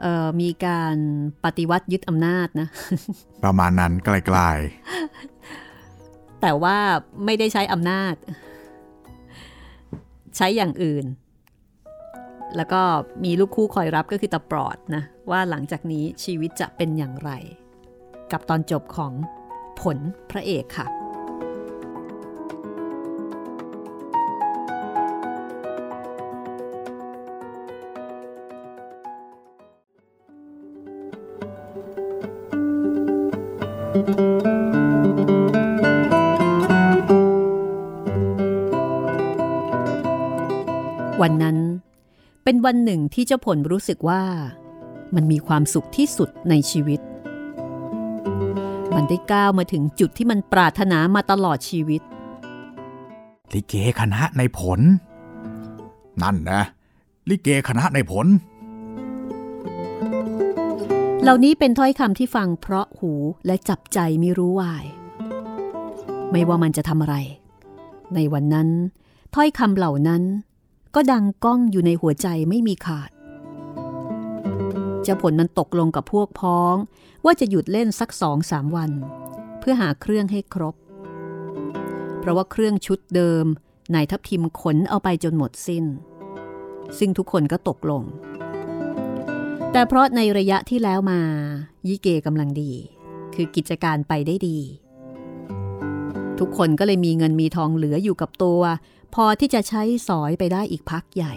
เอ่อมีการปฏิวัติยึดอำนาจนะ ประมาณนั้นไกลแต่ว่าไม่ได้ใช้อำนาจ ใช้อย่างอื่น แล้วก็มีลูกคู่คอยรับก็คือตาปลอดนะ ว่าหลังจากนี้ชีวิตจะเป็นอย่างไร กับตอนจบของผลพระเอกค่ะ เป็นวันหนึ่งที่เจ้าผลรู้สึกว่า มันมีความสุขที่สุดในชีวิต มันได้ก้าวมาถึงจุดที่มันปรารถนามาตลอดชีวิตๆลิเกคณะในผล นั่นนะ ลิเกคณะในผล เหล่านี้เป็นถ้อยคำที่ฟังเพราะหูและจับใจไม่รู้วาย ไม่ว่ามันจะทำอะไร ในวันนั้น ถ้อยคำเหล่านั้น ก็ดังก้องอยู่ในหัวใจไม่มีขาด เจ้าผลมันตกลงกับพวกพ้อง ว่าจะหยุดเล่นสักสองสามวัน เพื่อหาเครื่องให้ครบ เพราะว่าเครื่องชุดเดิมนายทัพทิมขนเอาไปจนหมดสิ้น ซึ่งทุกคนก็ตกลง แต่เพราะในระยะที่แล้วมา ยิเกกำลังดี คือกิจการไปได้ดี ทุกคนก็เลยมีเงินมีทองเหลืออยู่กับตัว พอที่จะใช้สอยไปได้อีกพักใหญ่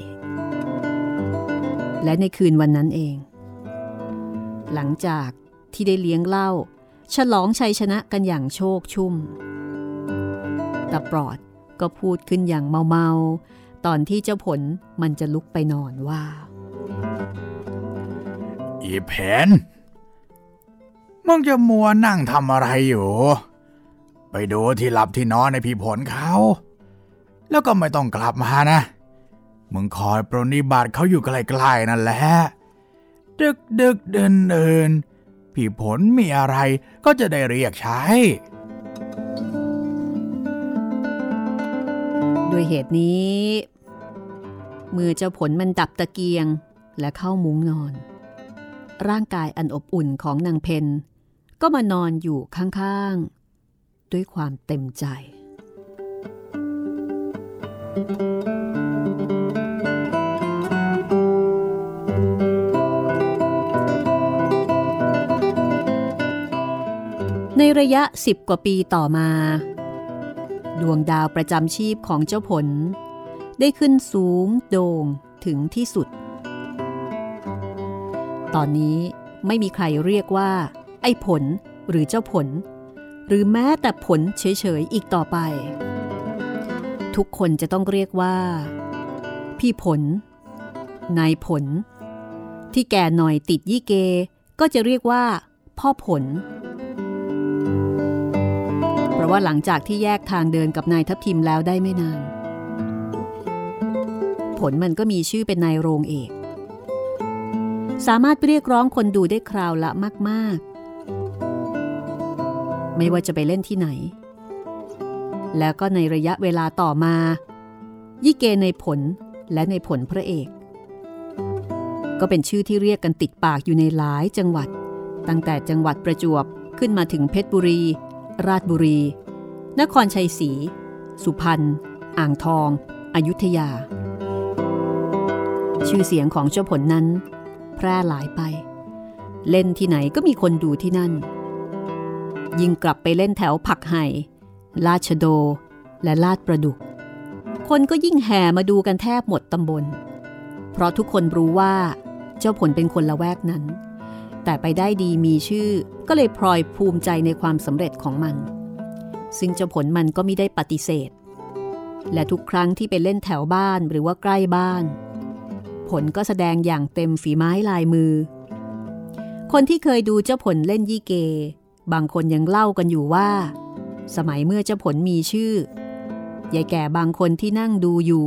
และในคืนวันนั้นเอง หลังจากที่ได้เลี้ยงเหล้าฉลองชัยชนะกันอย่างโชคชุ่มตาปลอดก็พูดขึ้นอย่างเมาๆ ตอนที่เจ้าผลมันจะลุกไปนอนว่า อีแผนมึงจะมัวนั่งทำอะไรอยู่ ไปดูที่หลับที่นอนในพี่ผลเขา แล้วก็ไม่ต้องกลับมานะ มึงคอยปรนนิบัติเขาอยู่ใกล้ๆนั่นแหละ ดึกดึกเดินเดินๆพี่ผลมีอะไรก็จะได้เรียกใช้ ด้วยเหตุนี้ มือเจ้าผลมันดับตะเกียงและเข้ามุ้งนอน ร่างกายอันอบอุ่นของนางเพนก็มานอนอยู่ข้างๆ ด้วยความเต็มใจ ในระยะสิบกว่าปีต่อมา ดวงดาวประจำชีพของเจ้าผล ได้ขึ้นสูงโด่งถึงที่สุด ตอนนี้ไม่มีใครเรียกว่า ไอ้ผลหรือเจ้าผล หรือแม้แต่ผลเฉยๆอีกต่อไป ทุกคนจะต้องเรียกว่า พี่ผล นายผล ที่แก่หน่อยติดยี่เก ก็จะเรียกว่า พ่อผล เพราะว่าหลังจากที่แยกทางเดินกับนายทัพทิมแล้วได้ไม่นาน ผลมันก็มีชื่อเป็นนายโรงเอก สามารถเรียกร้องคนดูได้คราวละมาก ๆ ไม่ว่าจะไปเล่นที่ไหน แล้วก็ในระยะเวลาต่อมายิเกในผลและในผลพระเอกก็ก็เป็นชื่อที่เรียกกันติดปากอยู่ในหลายจังหวัด ตั้งแต่จังหวัดประจวบขึ้นมาถึงเพชรบุรี ราชบุรี นครชัยศรีสุพรรณอ่างทอง อยุธยา ชื่อเสียงของเจ้าผลนั้น แพร่หลายไป เล่นที่ไหนก็มีคนดูที่นั่น ยิ่งกลับไปเล่นแถวผักไห่ ลาดชโด และลาดประดุก คนก็ยิ่งแห่มาดูกันแทบหมดตำบล เพราะทุกคนรู้ว่า เจ้าผลเป็นคนละแวกนั้น แต่ไปได้ดีมีชื่อก็เลยพลอยภูมิใจในความสำเร็จของมัน ซึ่งเจ้าผลมันก็ไม่ได้ปฏิเสธ และทุกครั้งที่ไปเล่นแถวบ้านหรือว่าใกล้บ้าน ผลก็แสดงอย่างเต็มฝีไม้ลายมือ คนที่เคยดูเจ้าผลเล่นยี่เก บางคนยังเล่ากันอยู่ว่า สมัยเมื่อเจ้าผลมีชื่อยายแก่บางคนที่นั่งดูอยู่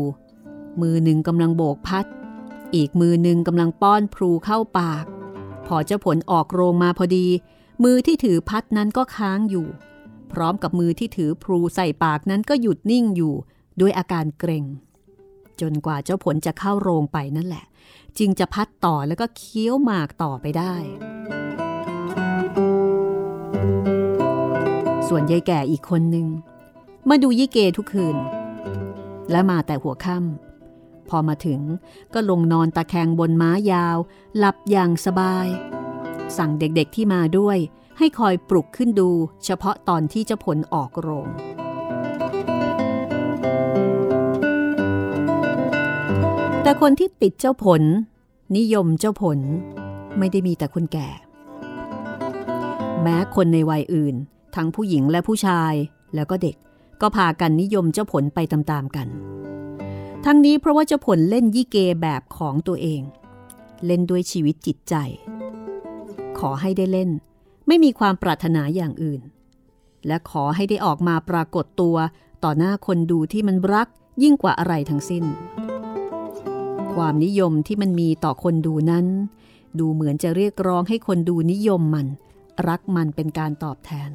มือหนึ่งกำลังโบกพัด อีกมือหนึ่งกำลังป้อนพลูเข้าปาก พอเจ้าผลออกโรงมาพอดี มือที่ถือพัดนั้นก็ค้างอยู่ พร้อมกับมือที่ถือพลูใส่ปากนั้นก็หยุดนิ่งอยู่ด้วยอาการเกรงจนกว่าเจ้าผลจะเข้าโรงไปนั่นแหละ จึงจะพัดต่อแล้วก็เคี้ยวหมากต่อไปได้ ส่วนยายแก่อีกคนหนึ่งมาดูยี่เกทุกคืน และมาแต่หัวค่ำพอมาถึงก็ลงนอนตะแคงบนม้ายาว หลับอย่างสบาย สั่งเด็กๆที่มาด้วย ให้คอยปลุกขึ้นดู เฉพาะตอนที่เจ้าผลออกโรงแต่คนที่ติดเจ้าผล นิยมเจ้าผล ไม่ได้มีแต่คนแก่ แม้คนในวัยอื่น ทั้งผู้หญิงและผู้ชายแล้วก็เด็กก็พากันนิยมเจ้าผลไปตามๆกัน ทั้งนี้เพราะว่าเจ้าผลเล่นยี่เกแบบของตัวเอง เล่นด้วยชีวิตจิตใจ ขอให้ได้เล่น ไม่มีความปรารถนาอย่างอื่น และขอให้ได้ออกมาปรากฏตัวต่อหน้าคนดูที่มันรักยิ่งกว่าอะไรทั้งสิ้น ความนิยมที่มันมีต่อคนดูนั้น ดูเหมือนจะเรียกร้องให้คนดูนิยมมัน รักมันเป็นการตอบแทน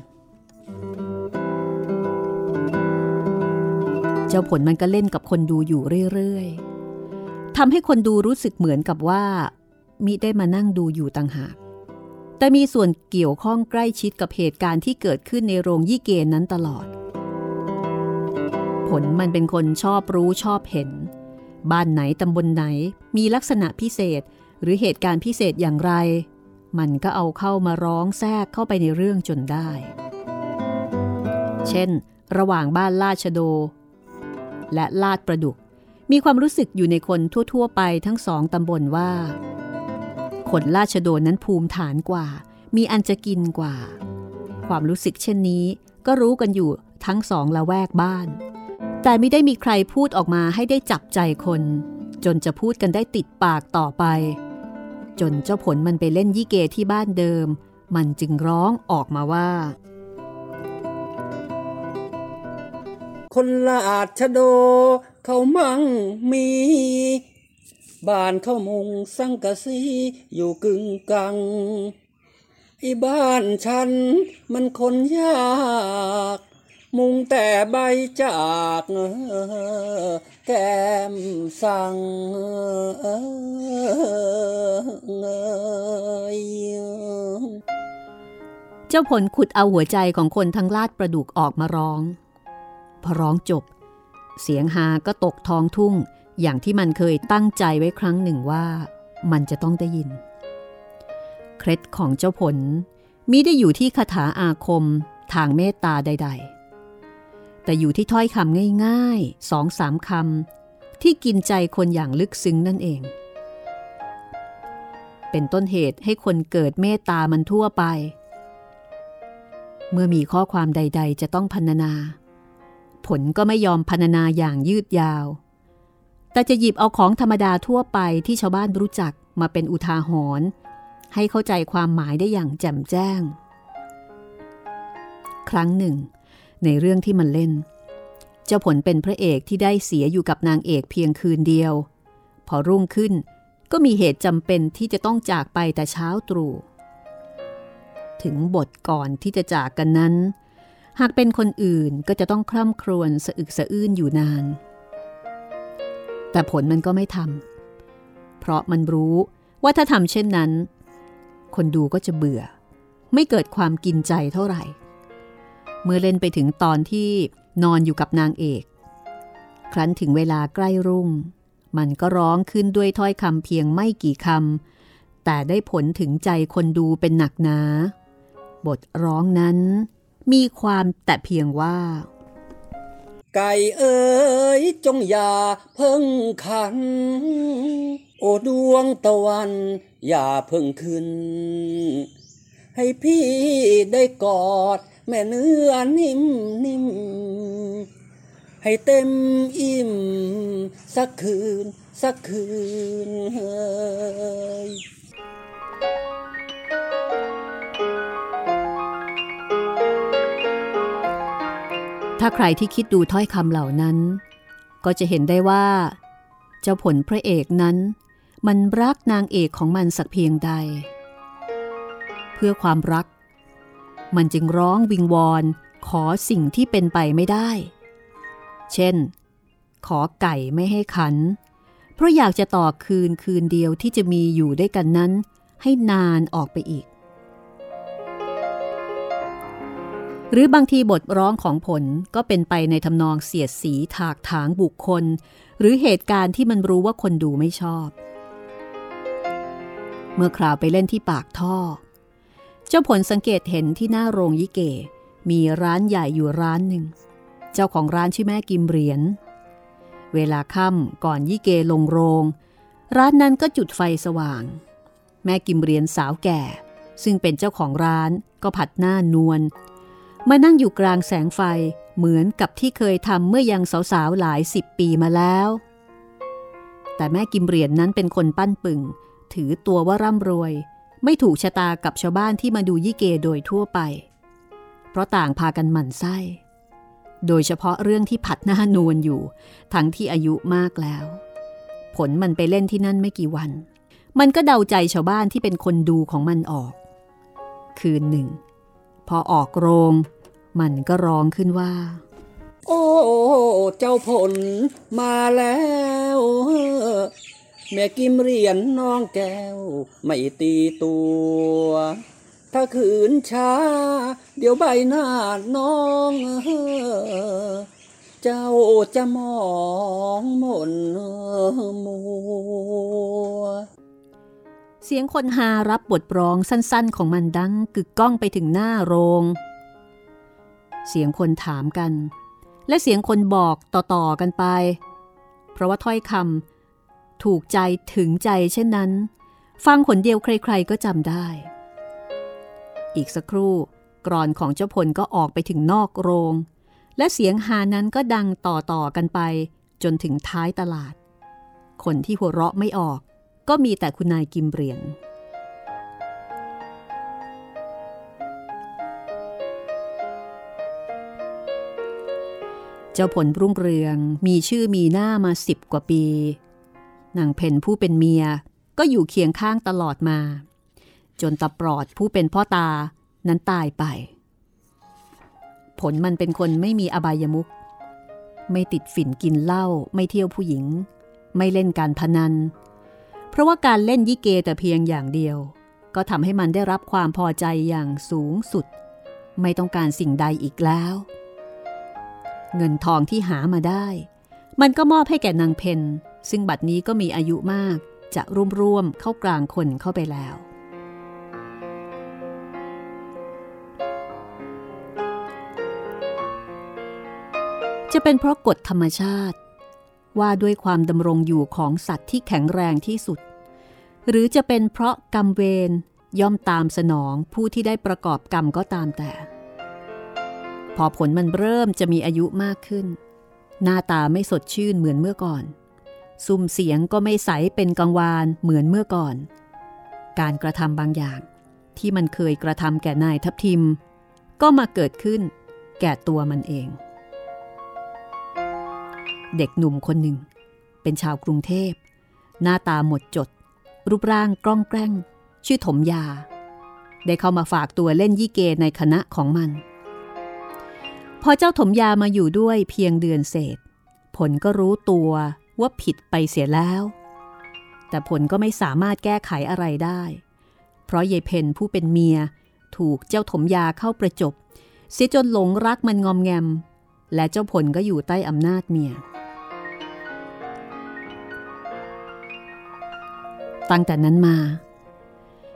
เจ้าผลมันก็เล่นกับคนดูอยู่เรื่อยๆทำให้คนดูรู้สึกเหมือนกับว่ามิได้มานั่งดูอยู่ต่างหาก แต่มีส่วนเกี่ยวข้องใกล้ชิดกับเหตุการณ์ที่เกิดขึ้นในโรงยี่เกนนั้นตลอด ผลมันเป็นคนชอบรู้ชอบเห็น บ้านไหนตำบลไหนมีลักษณะพิเศษหรือเหตุการณ์พิเศษอย่างไร มันก็เอาเข้ามาร้องแทรกเข้าไปในเรื่องจนได้ เช่น ระหว่างบ้านลาดชโด และลาดประดุก มีความรู้สึกอยู่ในคนทั่ว ๆ ไปทั้งสองตำบลว่า คนลาชโดนั้นภูมิฐานกว่า มีอันจะกินกว่า ความรู้สึกเช่นนี้ก็รู้กันอยู่ทั้งสองละแวกบ้าน แต่ไม่ได้มีใครพูดออกมาให้ได้จับใจคน จนจะพูดกันได้ติดปากต่อไป จนเจ้าผลมันไปเล่นยี่เกที่บ้านเดิม มันจึงร้องออกมาว่า คนลาดชะโด เขามั่งมี บ้านเขามุงสังกะสีอยู่กึ่งกลางไอ้บ้านฉันมันคนยาก มุงแต่ใบจากแก้มสั่งเงยเจ้าผลขุดเอาหัวใจของคนทั้งลาดประดุกออกมาร้อง พอร้องจบ เสียงฮาก็ตกท้องทุ่ง อย่างที่มันเคยตั้งใจไว้ครั้งหนึ่งว่า มันจะต้องได้ยิน เคล็ดของเจ้าผลมิได้อยู่ที่คาถาอาคมทางเมตตาใด ๆ แต่อยู่ที่ถ้อยคำง่ายๆสองสามคำที่กินใจคนอย่างลึกซึ้งนั่นเอง เป็นต้นเหตุให้คนเกิดเมตตามันทั่วไป เมื่อมีข้อความใด ๆ จะต้องพรรณนา ผลก็ไม่ยอมพรรณนาอย่างยืดยาว แต่จะหยิบเอาของธรรมดาทั่วไปที่ชาวบ้านรู้จักมาเป็นอุทาหรณ์ให้เข้าใจความหมายได้อย่างแจ่มแจ้ง ครั้งหนึ่ง ในเรื่องที่มันเล่น เจ้าผลเป็นพระเอกที่ได้เสียอยู่กับนางเอกเพียงคืนเดียว พอรุ่งขึ้นก็มีเหตุจำเป็นที่จะต้องจากไปแต่เช้าตรู่ถึงบทก่อนที่จะจากกันนั้น หากเป็นคนอื่นก็จะต้องคร่ำครวญสะอึกสะอื้นอยู่นาน แต่ผลมันก็ไม่ทำเพราะมันรู้ว่าถ้าทำเช่นนั้น คนดูก็จะเบื่อ ไม่เกิดความกินใจเท่าไหร่ เมื่อเล่นไปถึงตอนที่นอนอยู่กับนางเอก ครั้นถึงเวลาใกล้รุ่ง มันก็ร้องขึ้นด้วยถ้อยคำเพียงไม่กี่คำแต่ได้ผลถึงใจคนดูเป็นหนักหนา บทร้องนั้น มีความแต่เพียงว่า ไก่เอ๋ยจงอย่าเพิ่งขัน โอดวงตะวัน อย่าเพิ่งขึ้น ให้พี่ได้กอด แม่เนื้อนิ่มนิ่มให้เต็มอิ่ม สักคืน สักคืนเฮ้ย ถ้าใครที่คิดดูถ้อยคำเหล่านั้น ก็จะเห็นได้ว่า เจ้าผลพระเอกนั้น มันรักนางเอกของมันสักเพียงใด เพื่อความรัก มันจึงร้องวิงวอนขอสิ่งที่เป็นไปไม่ได้ เช่น ขอไก่ไม่ให้ขัน เพราะอยากจะต่อคืนคืนเดียวที่จะมีอยู่ด้วยกันนั้น ให้นานออกไปอีก หรือบางทีบทร้องของผลก็เป็นไปในทำนองเสียดสีถากถางบุคคล หรือเหตุการณ์ที่มันรู้ว่าคนดูไม่ชอบ เมื่อคราวไปเล่นที่ปากท่อ เจ้าผลสังเกตเห็นที่หน้าโรงยิเก มีร้านใหญ่อยู่ร้านหนึ่ง เจ้าของร้านชื่อแม่กิมเหรียญเวลาค่ำก่อนยิเกลงโรง ร้านนั้นก็จุดไฟสว่าง แม่กิมเหรียญสาวแก่ ซึ่งเป็นเจ้าของร้านก็ผัดหน้านวล มานั่งอยู่กลางแสงไฟเหมือนกับที่เคยทำเมื่อยังสาวๆหลายสิบปีมาแล้ว แต่แม่กิมเรียนนั้นเป็นคนปั้นปึงถือตัวว่าร่ำรวย ไม่ถูกชะตากับชาวบ้านที่มาดูยี่เกโดยทั่วไป เพราะต่างพากันหมั่นไส้ โดยเฉพาะเรื่องที่ผัดหน้านวลอยู่ ทั้งที่อายุมากแล้ว ผลมันไปเล่นที่นั่นไม่กี่วัน มันก็เดาใจชาวบ้านที่เป็นคนดูของมันออก คืนหนึ่ง พอออกโรง มันก็ร้องขึ้นว่า โอ้ เจ้าผลมาแล้วแม่กิมเรียญน้องแก้ว ไม่ตีตัว ถ้าขืนช้า เดี๋ยวใบหน้าน้องเจ้าจะมองมนมัว สียงคนฮารับบทร้องสั้นๆ ของมันดังกึกก้องไปถึงหน้าโรง เสียงคนถามกัน และเสียงคนบอกต่อๆกันไป เพราะว่าถ้อยคำถูกใจถึงใจเช่นนั้น ฟังคนเดียวใครๆก็จำได้ อีกสักครู่กรอนของเจ้าพลก็ออกไปถึงนอกโรง และเสียงฮานั้นก็ดังต่อๆกันไป จนถึงท้ายตลาด คนที่หัวเราะไม่ออก ก็มีแต่คุณนายกิมเรียญเจ้าผลรุ่งเรืองมีชื่อมีหน้ามาสิบกว่าปี นางเพนผู้เป็นเมียก็อยู่เคียงข้างตลอดมา จนตาปลอดผู้เป็นพ่อตานั้นตายไป ผลมันเป็นคนไม่มีอบายมุขไม่ติดฝิ่นกินเหล้าไม่เที่ยวผู้หญิง ไม่เล่นการพนัน เพราะว่าการเล่นยิเกแต่เพียงอย่างเดียว ก็ทำให้มันได้รับความพอใจอย่างสูงสุด ไม่ต้องการสิ่งใดอีกแล้ว เงินทองที่หามาได้ มันก็มอบให้แก่นางเพนซึ่งบัดนี้ก็มีอายุมากจะร่วมรวมเข้ากลางคนเข้าไปแล้ว จะเป็นเพราะกฎธรรมชาติ ว่าด้วยความดำรงอยู่ของสัตว์ที่แข็งแรงที่สุด หรือจะเป็นเพราะกรรมเวรย่อมตามสนองผู้ที่ได้ประกอบกรรมก็ตามแต่ พอผลมันเริ่มจะมีอายุมากขึ้น หน้าตาไม่สดชื่นเหมือนเมื่อก่อนซุ้มเสียงก็ไม่ใสเป็นกังวานเหมือนเมื่อก่อน การกระทำบางอย่าง ที่มันเคยกระทำแก่นายทัพทิม ก็มาเกิดขึ้น แก่ตัวมันเอง เด็กหนุ่มคนหนึ่ง เป็นชาวกรุงเทพ หน้าตาหมดจด รูปร่างกล้องแกล้ง ชื่อถมยา ได้เข้ามาฝากตัวเล่นยี่เกในคณะของมัน พอเจ้าถมยามาอยู่ด้วยเพียงเดือนเศษ ผลก็รู้ตัวว่าผิดไปเสียแล้ว แต่ผลก็ไม่สามารถแก้ไขอะไรได้ เพราะยายเพนผู้เป็นเมีย ถูกเจ้าถมยาเข้าประจบ เสียจนหลงรักมันงอมแงม และเจ้าผลก็อยู่ใต้อำนาจเมีย ตั้งแต่นั้นมา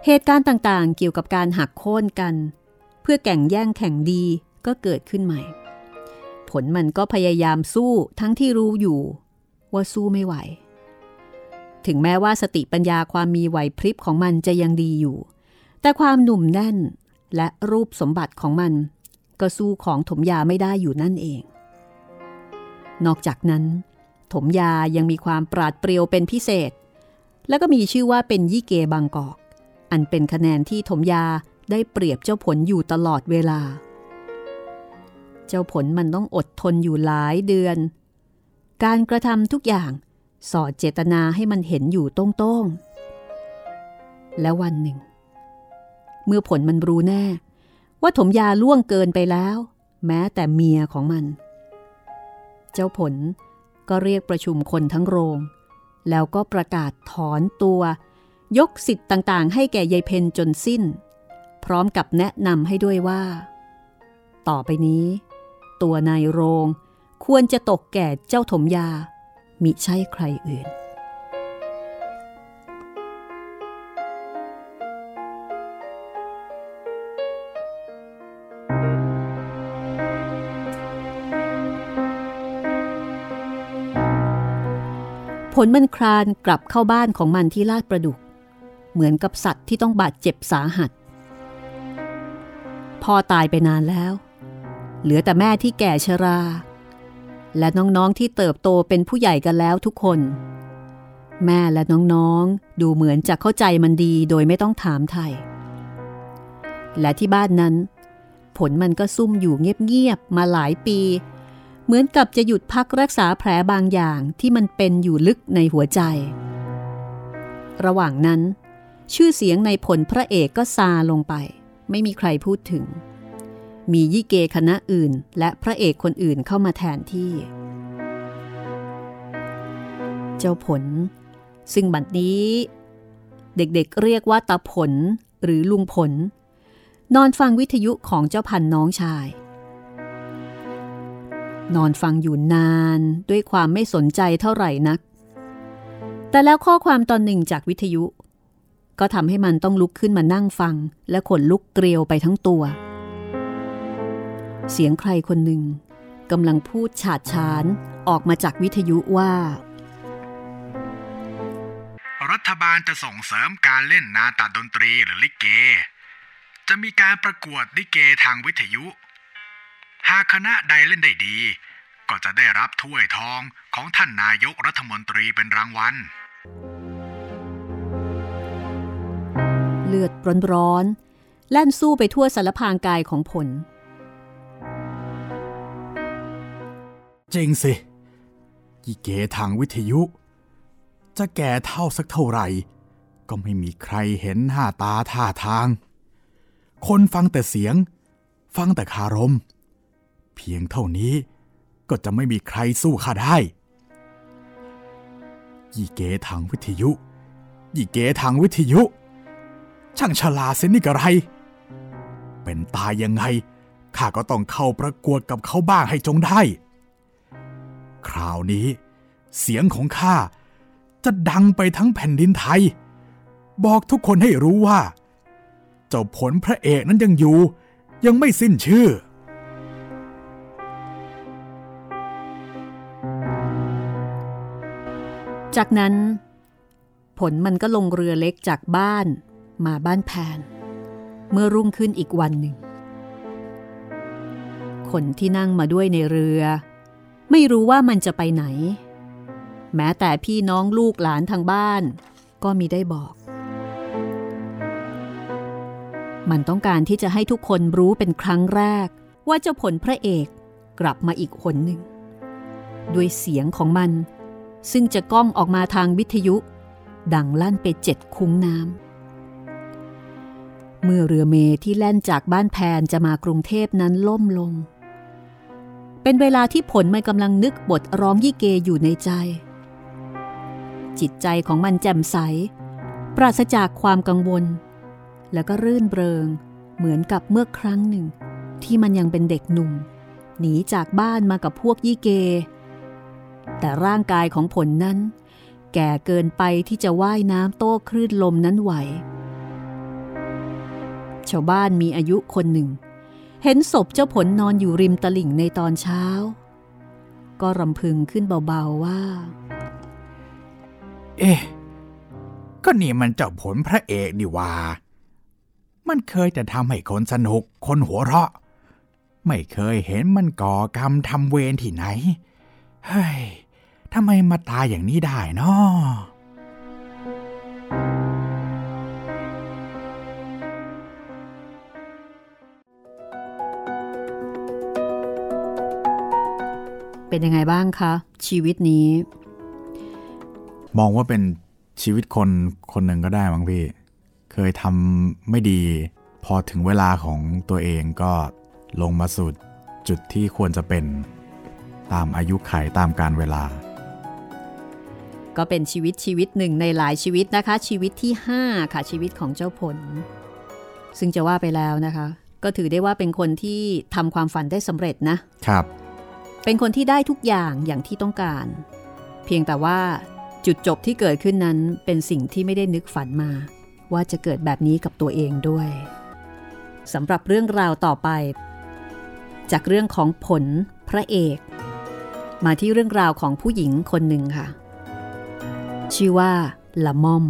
เหตุการณ์ต่างๆ เกี่ยวกับการหักโค่นกัน เพื่อแข่งแย่งแข่งดีก็เกิดขึ้นใหม่ ผลมันก็พยายามสู้ทั้งที่รู้อยู่ ว่าสู้ไม่ไหว ถึงแม้ว่าสติปัญญาความมีไหวพริบของมันจะยังดีอยู่ แต่ความหนุ่มแน่นและรูปสมบัติของมัน ก็สู้ของถมยาไม่ได้อยู่นั่นเอง นอกจากนั้น ถมยายังมีความปราดเปรียวเป็นพิเศษ แล้วก็มีชื่อว่าเป็นยี่เกบางกอก อันเป็นคะแนนที่ถมยาได้เปรียบเจ้าผลอยู่ตลอดเวลา เจ้าผลมันต้องอดทนอยู่หลายเดือน การกระทำทุกอย่างสอดเจตนาให้มันเห็นอยู่ตรงๆและวันหนึ่ง เมื่อผลมันรู้แน่ ว่าถมยาล่วงเกินไปแล้ว แม้แต่เมียของมัน เจ้าผลก็เรียกประชุมคนทั้งโรง แล้วก็ประกาศถอนตัว ยกสิทธิ์ต่างๆ ให้แก่ยายเพนจนสิ้น พร้อมกับแนะนำให้ด้วยว่า ต่อไปนี้ ตัวนายโรงควรจะตกแก่เจ้าถมยามิใช่ใครอื่น ผลมันคลานกลับเข้าบ้านของมันที่ลาดประดุก เหมือนกับสัตว์ที่ต้องบาดเจ็บสาหัส พ่อตายไปนานแล้ว เหลือแต่แม่ที่แก่ชรา และน้องๆที่เติบโตเป็นผู้ใหญ่กันแล้วทุกคน แม่และน้องๆดูเหมือนจะเข้าใจมันดีโดยไม่ต้องถามไทย และที่บ้านนั้น ผลมันก็ซุ่มอยู่เงียบๆมาหลายปี เหมือนกับจะหยุดพักรักษาแผลบางอย่างที่มันเป็นอยู่ลึกในหัวใจ ระหว่างนั้น ชื่อเสียงในผลพระเอกก็ซาลงไป ไม่มีใครพูดถึง มียี่เกคณะอื่น และพระเอกคนอื่นเข้ามาแทนที่ เจ้าผล ซึ่งบัดนี้ เด็กๆเรียกว่าตาผลหรือลุงผล นอนฟังวิทยุของเจ้าพันน้องชาย นอนฟังอยู่นานด้วยความไม่สนใจเท่าไหร่นัก แต่แล้วข้อความตอนหนึ่งจากวิทยุ ก็ทำให้มันต้องลุกขึ้นมานั่งฟัง และขนลุกเกลียวไปทั้งตัว เสียงใครคนหนึ่งกำลังพูดฉาดฉานออกมาจากวิทยุว่า รัฐบาลจะส่งเสริมการเล่นนาตดนตรีหรือลิเก จะมีการประกวดลิเกทางวิทยุ หากคณะใดเล่นได้ดี ก็จะได้รับถ้วยทองของท่านนายกรัฐมนตรีเป็นรางวัล เลือดร้อนๆแล่นสู้ไปทั่วสารพางกายของผล จริงสิยี่เกทางวิทยุ จะแก่เท่าสักเท่าไหร่ ก็ไม่มีใครเห็นหน้าตาท่าทาง คนฟังแต่เสียง ฟังแต่คารม เพียงเท่านี้ก็จะไม่มีใครสู้ข้าได้ยี่เกทางวิทยุยี่เกทางวิทยุ ช่างฉลาดเสนี่กระไร เป็นตายยังไงข้าก็ต้องเข้าประกวดกับเขาบ้างให้จงได้ คราวนี้ เสียงของข้าจะดังไปทั้งแผ่นดินไทย บอกทุกคนให้รู้ว่า เจ้าผลพระเอกนั้นยังอยู่ ยังไม่สิ้นชื่อ จากนั้น ผลมันก็ลงเรือเล็กจากบ้านมาบ้านแพน เมื่อรุ่งขึ้นอีกวันหนึ่ง คนที่นั่งมาด้วยในเรือ ไม่รู้ว่ามันจะไปไหน แม้แต่พี่น้องลูกหลานทางบ้าน ก็มีได้บอก มันต้องการที่จะให้ทุกคนรู้เป็นครั้งแรก ว่าเจ้าผลพระเอกกลับมาอีกคนหนึ่ง ด้วยเสียงของมัน ซึ่งจะก้องออกมาทางวิทยุ ดังลั่นไปเจ็ดคุ้งน้ำ เมื่อเรือเมที่แล่นจากบ้านแพนจะมากรุงเทพนั้นล่มลง เป็นเวลาที่ผลมันกำลังนึกบทร้องยี่เกอยู่ในใจ จิตใจของมันแจ่มใส ปราศจากความกังวล แล้วก็รื่นเริง เหมือนกับเมื่อครั้งหนึ่ง ที่มันยังเป็นเด็กหนุ่ม หนีจากบ้านมากับพวกยี่เก แต่ร่างกายของผลนั้น แก่เกินไปที่จะว่ายน้ำโต้คลื่นลมนั้นไหว ชาวบ้านมีอายุคนหนึ่ง เห็นศพเจ้าผลนอนอยู่ริมตลิ่งในตอนเช้า ก็รำพึงขึ้นเบาๆว่า เอ๊ะก็นี่มันเจ้าผลพระเอกนี่ว่า มันเคยจะทำให้คนสนุก คนหัวเราะ ไม่เคยเห็นมันก่อกรรมทำเวรที่ไหน เฮ้ยทำไมมาตายอย่างนี้ได้เนาะเป็นยังไงบ้างคะ ชีวิตนี้ มองว่าเป็นชีวิตคนคนหนึ่งก็ได้มั้งพี่ เคยทำไม่ดี พอถึงเวลาของตัวเองก็ลงมาสู่จุดที่ควรจะเป็น ตามอายุไขตามการเวลา ก็เป็นชีวิตชีวิตหนึ่งในหลายชีวิตนะคะ ชีวิตที่ 5 ค่ะ ชีวิตของเจ้าผล ซึ่งจะว่าไปแล้วนะคะ ก็ถือได้ว่าเป็นคนที่ทำความฝันได้สำเร็จนะครับ เป็นคนที่ได้ทุกอย่างอย่างที่ต้องการ เพียงแต่ว่าจุดจบที่เกิดขึ้นนั้นเป็นสิ่งที่ไม่ได้นึกฝันมา ว่าจะเกิดแบบนี้กับตัวเองด้วยสำหรับเรื่องราวต่อไป จากเรื่องของผลพระเอก มาที่เรื่องราวของผู้หญิงคนหนึ่งค่ะ ชื่อว่าละม่อม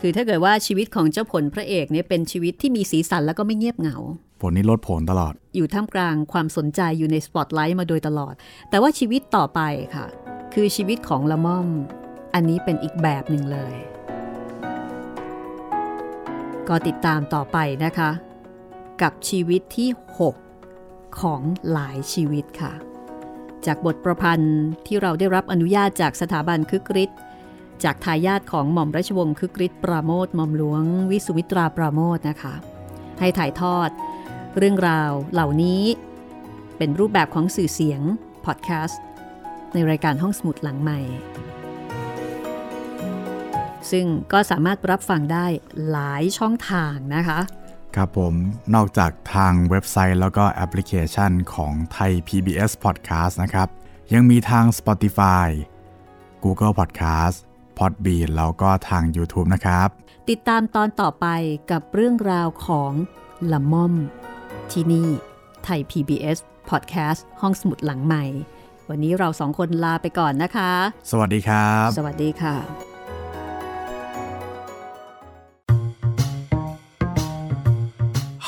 คือถ้าเกิดว่าชีวิตของเจ้าผลพระเอกเนี่ยเป็นชีวิตที่มีสีสันแล้วก็ไม่เงียบเหงา ผลนี้ลดผลตลอด อยู่ท่ามกลางความสนใจอยู่ในสปอตไลท์มาโดยตลอด แต่ว่าชีวิตต่อไปค่ะ คือชีวิตของละม่อม อันนี้เป็นอีกแบบหนึ่งเลย ก็ติดตามต่อไปนะคะ กับชีวิตที่ 6 ของหลายชีวิตค่ะ จากบทประพันธ์ที่เราได้รับอนุญาตจากสถาบันคึกฤทธิ์จากทายาทของหม่อมราชวงศ์คึกฤทธิ์ปราโมทหม่อมหลวง วิสุมิตราปราโมทนะคะ ให้ถ่ายทอด เรื่องราวเหล่านี้ เป็นรูปแบบของสื่อเสียงพอดแคสต์ในรายการห้องสมุดหลังใหม่ ซึ่งก็สามารถรับฟังได้หลายช่องทางนะคะ ครับผมนอกจากทางเว็บไซต์แล้วก็แอปพลิเคชันของไทย PBS Podcast นะครับ ยังมีทาง Spotify Google Podcast Podbean แล้วก็ทาง YouTube นะครับ ติดตามตอนต่อไปกับเรื่องราวของละม่อม ที่นี่ไทย PBS Podcast ห้องสมุดหลังใหม่ วันนี้เราสองคนลาไปก่อนนะคะ สวัสดีครับ สวัสดีค่ะ